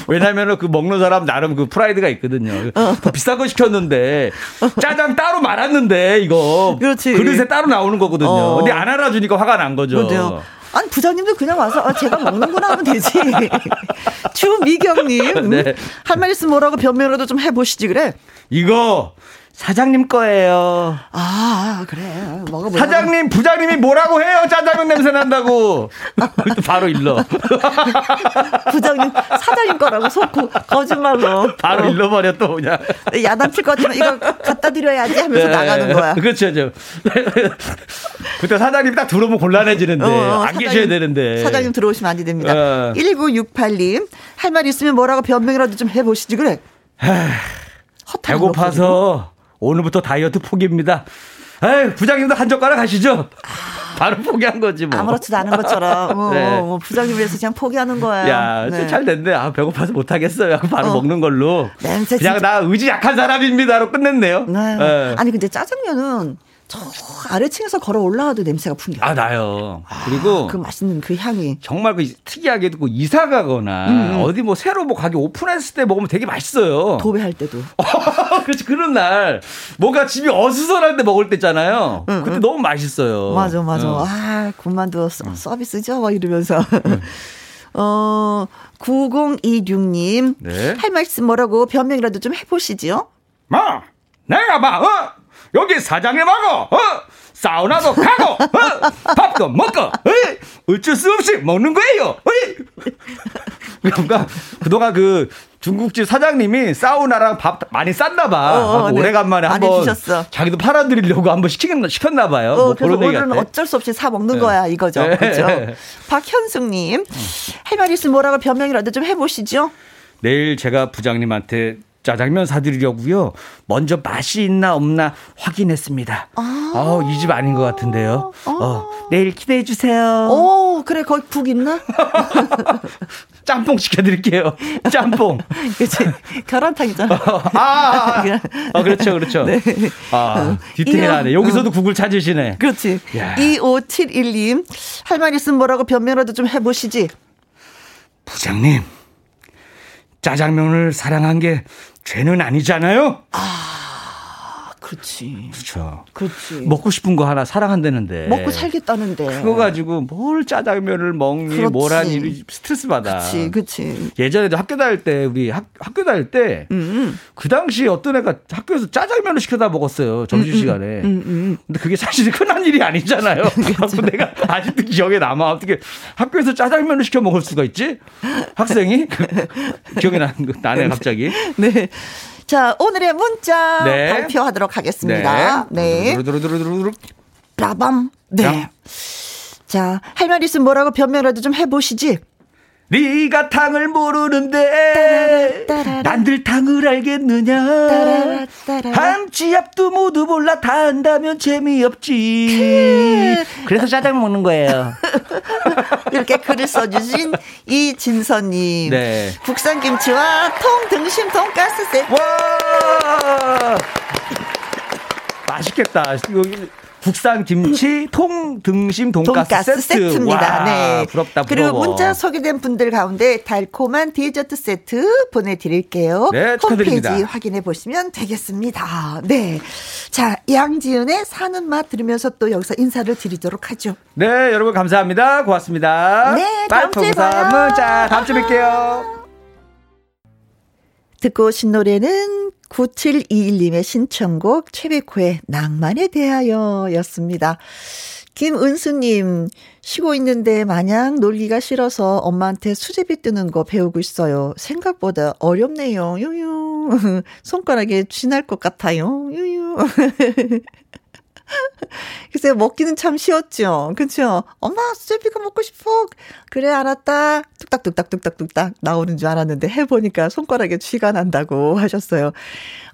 왜냐면은 그 먹는 사람 나름 그 프라이드가 있거든요. 어. 더 비싼 거 시켰는데 짜장 따로 말았는데 이거 그렇지. 그릇에 따로 나오는 거거든요. 어. 근데 안 알아주니까 화가 난 거죠. 그러게요. 아니 부장님도 그냥 와서 아, 제가 먹는구나 하면 되지. 주미경님 네. 할말 있으면 뭐라고 변명이라도 좀 해보시지 그래. 이거 사장님 거예요. 아 그래 먹어보자. 사장님, 부장님이 뭐라고 해요? 짜장면 냄새 난다고. 바로 일러. 부장님 사장님 거라고 속고 거짓말로 바로 어, 일러버려 또 그냥. 야단칠 것 같지만 이거 갖다 드려야지 하면서 나가는 거야. 그렇죠, 죠 그때 사장님 딱 들어오면 곤란해지는데 어, 어, 안 사장님, 계셔야 되는데. 사장님 들어오시면 안 됩니다. 어. 1968님 할 말 있으면 뭐라고 변명이라도 좀 해보시지 그래. 배고파서 오늘부터 다이어트 포기입니다. 에이, 부장님도 한 젓가락 하시죠? 바로 포기한 거지 뭐. 아무렇지도 않은 것처럼 어, 네. 어, 부장님 위해서 그냥 포기하는 거예요. 야, 네. 잘 됐네. 아, 배고파서 못 하겠어요. 바로 어. 먹는 걸로. 냄새 그냥 진짜- 나 의지 약한 사람입니다로 끝냈네요. 네. 예. 아니 근데 짜장면은 저 아래층에서 걸어 올라와도 냄새가 풍겨. 아, 나요. 그리고 그 맛있는 그 향이. 정말 그 특이하게도 그 이사 가거나 음, 어디 뭐 새로 뭐 가게 오픈했을 때 먹으면 되게 맛있어요. 도배할 때도. 그렇지 그런 날 뭔가 집이 어수선할 때 먹을 때 있잖아요. 응, 그때 응. 너무 맛있어요. 맞아 맞아. 어. 아 군만두 서, 서비스죠 막 이러면서. 어 9026님 네. 할 말씀 뭐라고 변명이라도 좀 해보시지요. 뭐 내가 봐 어? 여기 사장님 하고 어? 사우나도 가고 어? 밥도 먹고 어? 어쩔 수 없이 먹는 거예요. 어? 그러니까 그동안 그 중국집 사장님이 사우나랑 밥 많이 쌌나 봐. 어, 어, 하고 네. 오래간만에 한번. 자기도 팔아 드리려고 한번 시키는 시켰나 봐요. 어, 뭐 그래서 오늘은. 어쩔 수 없이 사 먹는 네. 거야 이거죠. 네. 그렇죠. 박현숙 님 할 말 있으면 뭐라고 변명이라도 좀 해 보시죠. 내일 제가 부장님한테 짜장면 사드리려고요. 먼저 맛이 있나 없나 확인했습니다. 아, 이집 아닌 것 같은데요. 어, 내일 기대해 주세요. 오 그래 거기 북 있나? 짬뽕 시켜드릴게요. 짬뽕. 그치 계란탕이잖아. 아, 아, 아. 어, 그렇죠, 그렇죠. 네. 아, 디테일하네. 이거, 여기서도 국을 찾으시네. 그렇지. 야. 2571님 할말 있으면 뭐라고 변명이라도 좀 해보시지. 부장님, 짜장면을 사랑한 게 죄는 아니잖아요? 아 그렇지. 그렇죠. 그렇지. 먹고 싶은 거 하나 사랑한다는데. 먹고 살겠다는데. 그거 가지고 뭘 짜장면을 먹니 그렇지. 뭐라니 스트레스 받아. 그렇지, 그렇지. 예전에도 학교 다닐 때 우리 학, 학교 다닐 때그 음, 당시 어떤 애가 학교에서 짜장면을 시켜다 먹었어요 점심 시간에. 음, 음. 근데 그게 사실 흔한 일이 아니잖아요. 그래서 내가 아직도 기억에 남아. 어떻게 학교에서 짜장면을 시켜 먹을 수가 있지? 학생이 기억이 나는 거 나네 갑자기. 네. 자 오늘의 문자 네. 발표하도록 하겠습니다. 네. 두루두루두루두루. 빠밤. 네. 자. 자, 할 말 있으면 뭐라고 변명이라도 좀 해보시지. 네가 탕을 모르는데. 난들 탕을 알겠느냐. 함지 앞도 모두 몰라 다 안다면 재미없지 그래서 짜장 먹는 거예요 이렇게 글을 써주신 이진서님. 네. 국산 김치와 통 등심 돈가스 세트. 와 맛있겠다 국산 김치 통 등심 돈가스, 세트 세트입니다. 와, 네. 부럽다 부러워 그리고 문자 소개된 분들 가운데 달콤한 디저트 세트 보내드릴게요. 네, 축하드립니다. 홈페이지 확인해 보시면 되겠습니다. 네. 자, 양지은의 사는 맛 들으면서 또 여기서 인사를 드리도록 하죠. 네 여러분 감사합니다 고맙습니다 네, 다음 주에 봐요. 문자 다음 주에 뵐게요 듣고 오신 노래는 9721님의 신청곡 최백호의 낭만에 대하여 였습니다. 김은수님, 쉬고 있는데 마냥 놀기가 싫어서 엄마한테 수제비 뜨는 거 배우고 있어요. 생각보다 어렵네요. 유유. 손가락에 쥐 날 것 같아요. 유유. 글쎄 먹기는 참 쉬웠죠. 그쵸? 엄마, 수제비가 먹고 싶어. 그래, 알았다. 뚝딱뚝딱 뚝딱뚝딱 나오는 줄 알았는데 해보니까 손가락에 쥐가 난다고 하셨어요.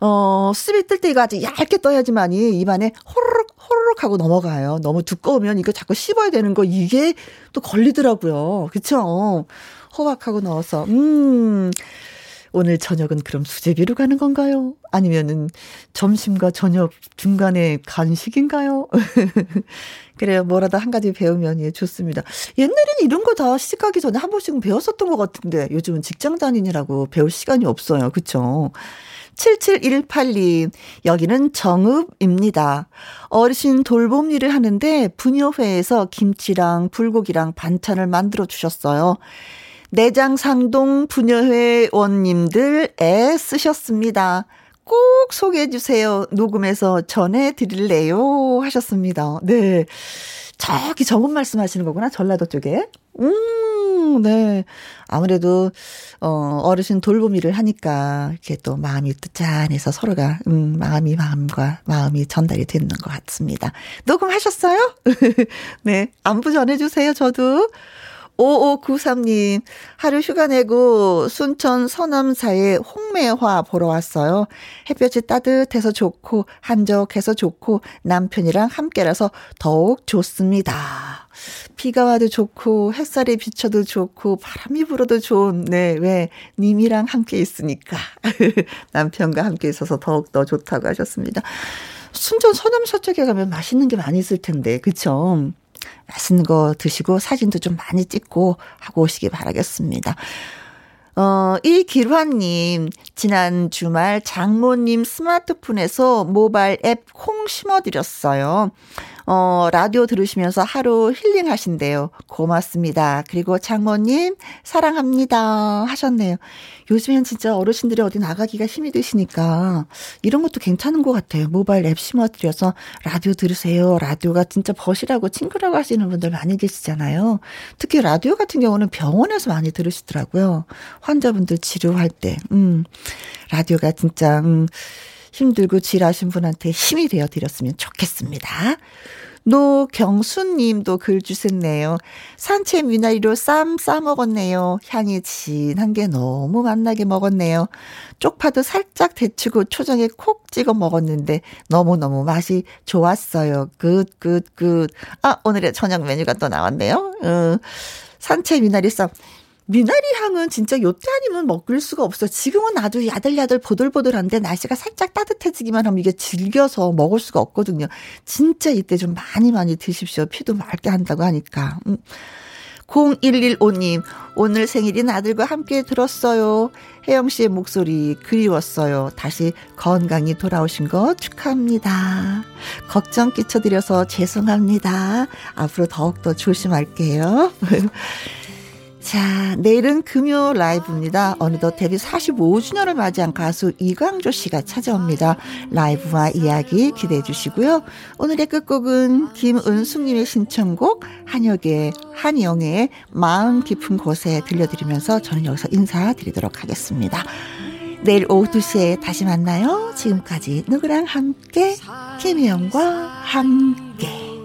어, 수제비 뜰 때 이거 아주 얇게 떠야지만이 입안에 호로록, 호로록 하고 넘어가요. 너무 두꺼우면 이거 자꾸 씹어야 되는 거 이게 또 걸리더라고요. 그쵸? 호박하고 넣어서. 음. 오늘 저녁은 그럼 수제비로 가는 건가요? 아니면은 점심과 저녁 중간에 간식인가요? 그래요. 뭐라도 한 가지 배우면 예, 좋습니다. 옛날에는 이런 거 다 시집 가기 전에 한 번씩은 배웠었던 것 같은데 요즘은 직장 다니느라고 배울 시간이 없어요. 그쵸? 7718님, 여기는 정읍입니다. 어르신 돌봄 일을 하는데 분녀회에서 김치랑 불고기랑 반찬을 만들어 주셨어요. 내장상동 부녀회원님들 애 쓰셨습니다. 꼭 소개해 주세요. 녹음해서 전해 드릴래요. 하셨습니다. 네. 저기 정읍 말씀하시는 거구나. 전라도 쪽에. 음, 네. 아무래도, 어, 어르신 돌봄 일을 하니까, 이렇게 또 마음이 짠해서 서로가, 음, 마음이 마음과 마음이 전달이 되는 것 같습니다. 녹음하셨어요? 네. 안부 전해주세요, 저도. 5593님, 하루 휴가 내고 순천 서남사의 홍매화 보러 왔어요. 햇볕이 따뜻해서 좋고, 한적해서 좋고, 남편이랑 함께라서 더욱 좋습니다. 비가 와도 좋고, 햇살이 비쳐도 좋고, 바람이 불어도 좋은, 네, 왜, 님이랑 함께 있으니까. 남편과 함께 있어서 더욱더 좋다고 하셨습니다. 순천 서남사 쪽에 가면 맛있는 게 많이 있을 텐데, 그쵸? 맛있는 거 드시고 사진도 좀 많이 찍고 하고 오시기 바라겠습니다. 어, 이길환님, 지난 주말 장모님 스마트폰에서 모바일 앱 콩 심어드렸어요. 어, 라디오 들으시면서 하루 힐링 하신대요. 고맙습니다. 그리고 장모님, 사랑합니다. 하셨네요. 요즘엔 진짜 어르신들이 어디 나가기가 힘이 드시니까 이런 것도 괜찮은 것 같아요. 모바일 앱 심어드려서 라디오 들으세요. 라디오가 진짜 벗이라고 친구라고 하시는 분들 많이 계시잖아요. 특히 라디오 같은 경우는 병원에서 많이 들으시더라고요. 환자분들 치료할 때. 음, 라디오가 진짜, 음, 힘들고 지하신 분한테 힘이 되어 드렸으면 좋겠습니다. 노경순 님도 글 주셨네요. 산채 미나리로 쌈 싸먹었네요. 향이 진한 게 너무 맛나게 먹었네요. 쪽파도 살짝 데치고 초장에 콕 찍어 먹었는데 너무너무 맛이 좋았어요. good, good, good. 아, 오늘의 저녁 메뉴가 또 나왔네요. 어, 산채 미나리 쌈. 미나리 향은 진짜 요때 아니면 먹을 수가 없어. 지금은 아주 야들야들 보들보들한데 날씨가 살짝 따뜻해지기만 하면 이게 질겨서 먹을 수가 없거든요. 진짜 이때 좀 많이 많이 드십시오. 피도 맑게 한다고 하니까. 음. 0115님, 오늘 생일인 아들과 함께 들었어요. 혜영 씨의 목소리 그리웠어요. 다시 건강히 돌아오신 거 축하합니다. 걱정 끼쳐드려서 죄송합니다. 앞으로 더욱더 조심할게요. 자, 내일은 금요 라이브입니다. 어느덧 데뷔 45주년을 맞이한 가수 이광조 씨가 찾아옵니다. 라이브와 이야기 기대해 주시고요. 오늘의 끝곡은 김은숙님의 신청곡 한혁의 한영의 마음 깊은 곳에 들려드리면서 저는 여기서 인사드리도록 하겠습니다. 내일 오후 2시에 다시 만나요. 지금까지 누구랑 함께 김혜영과 함께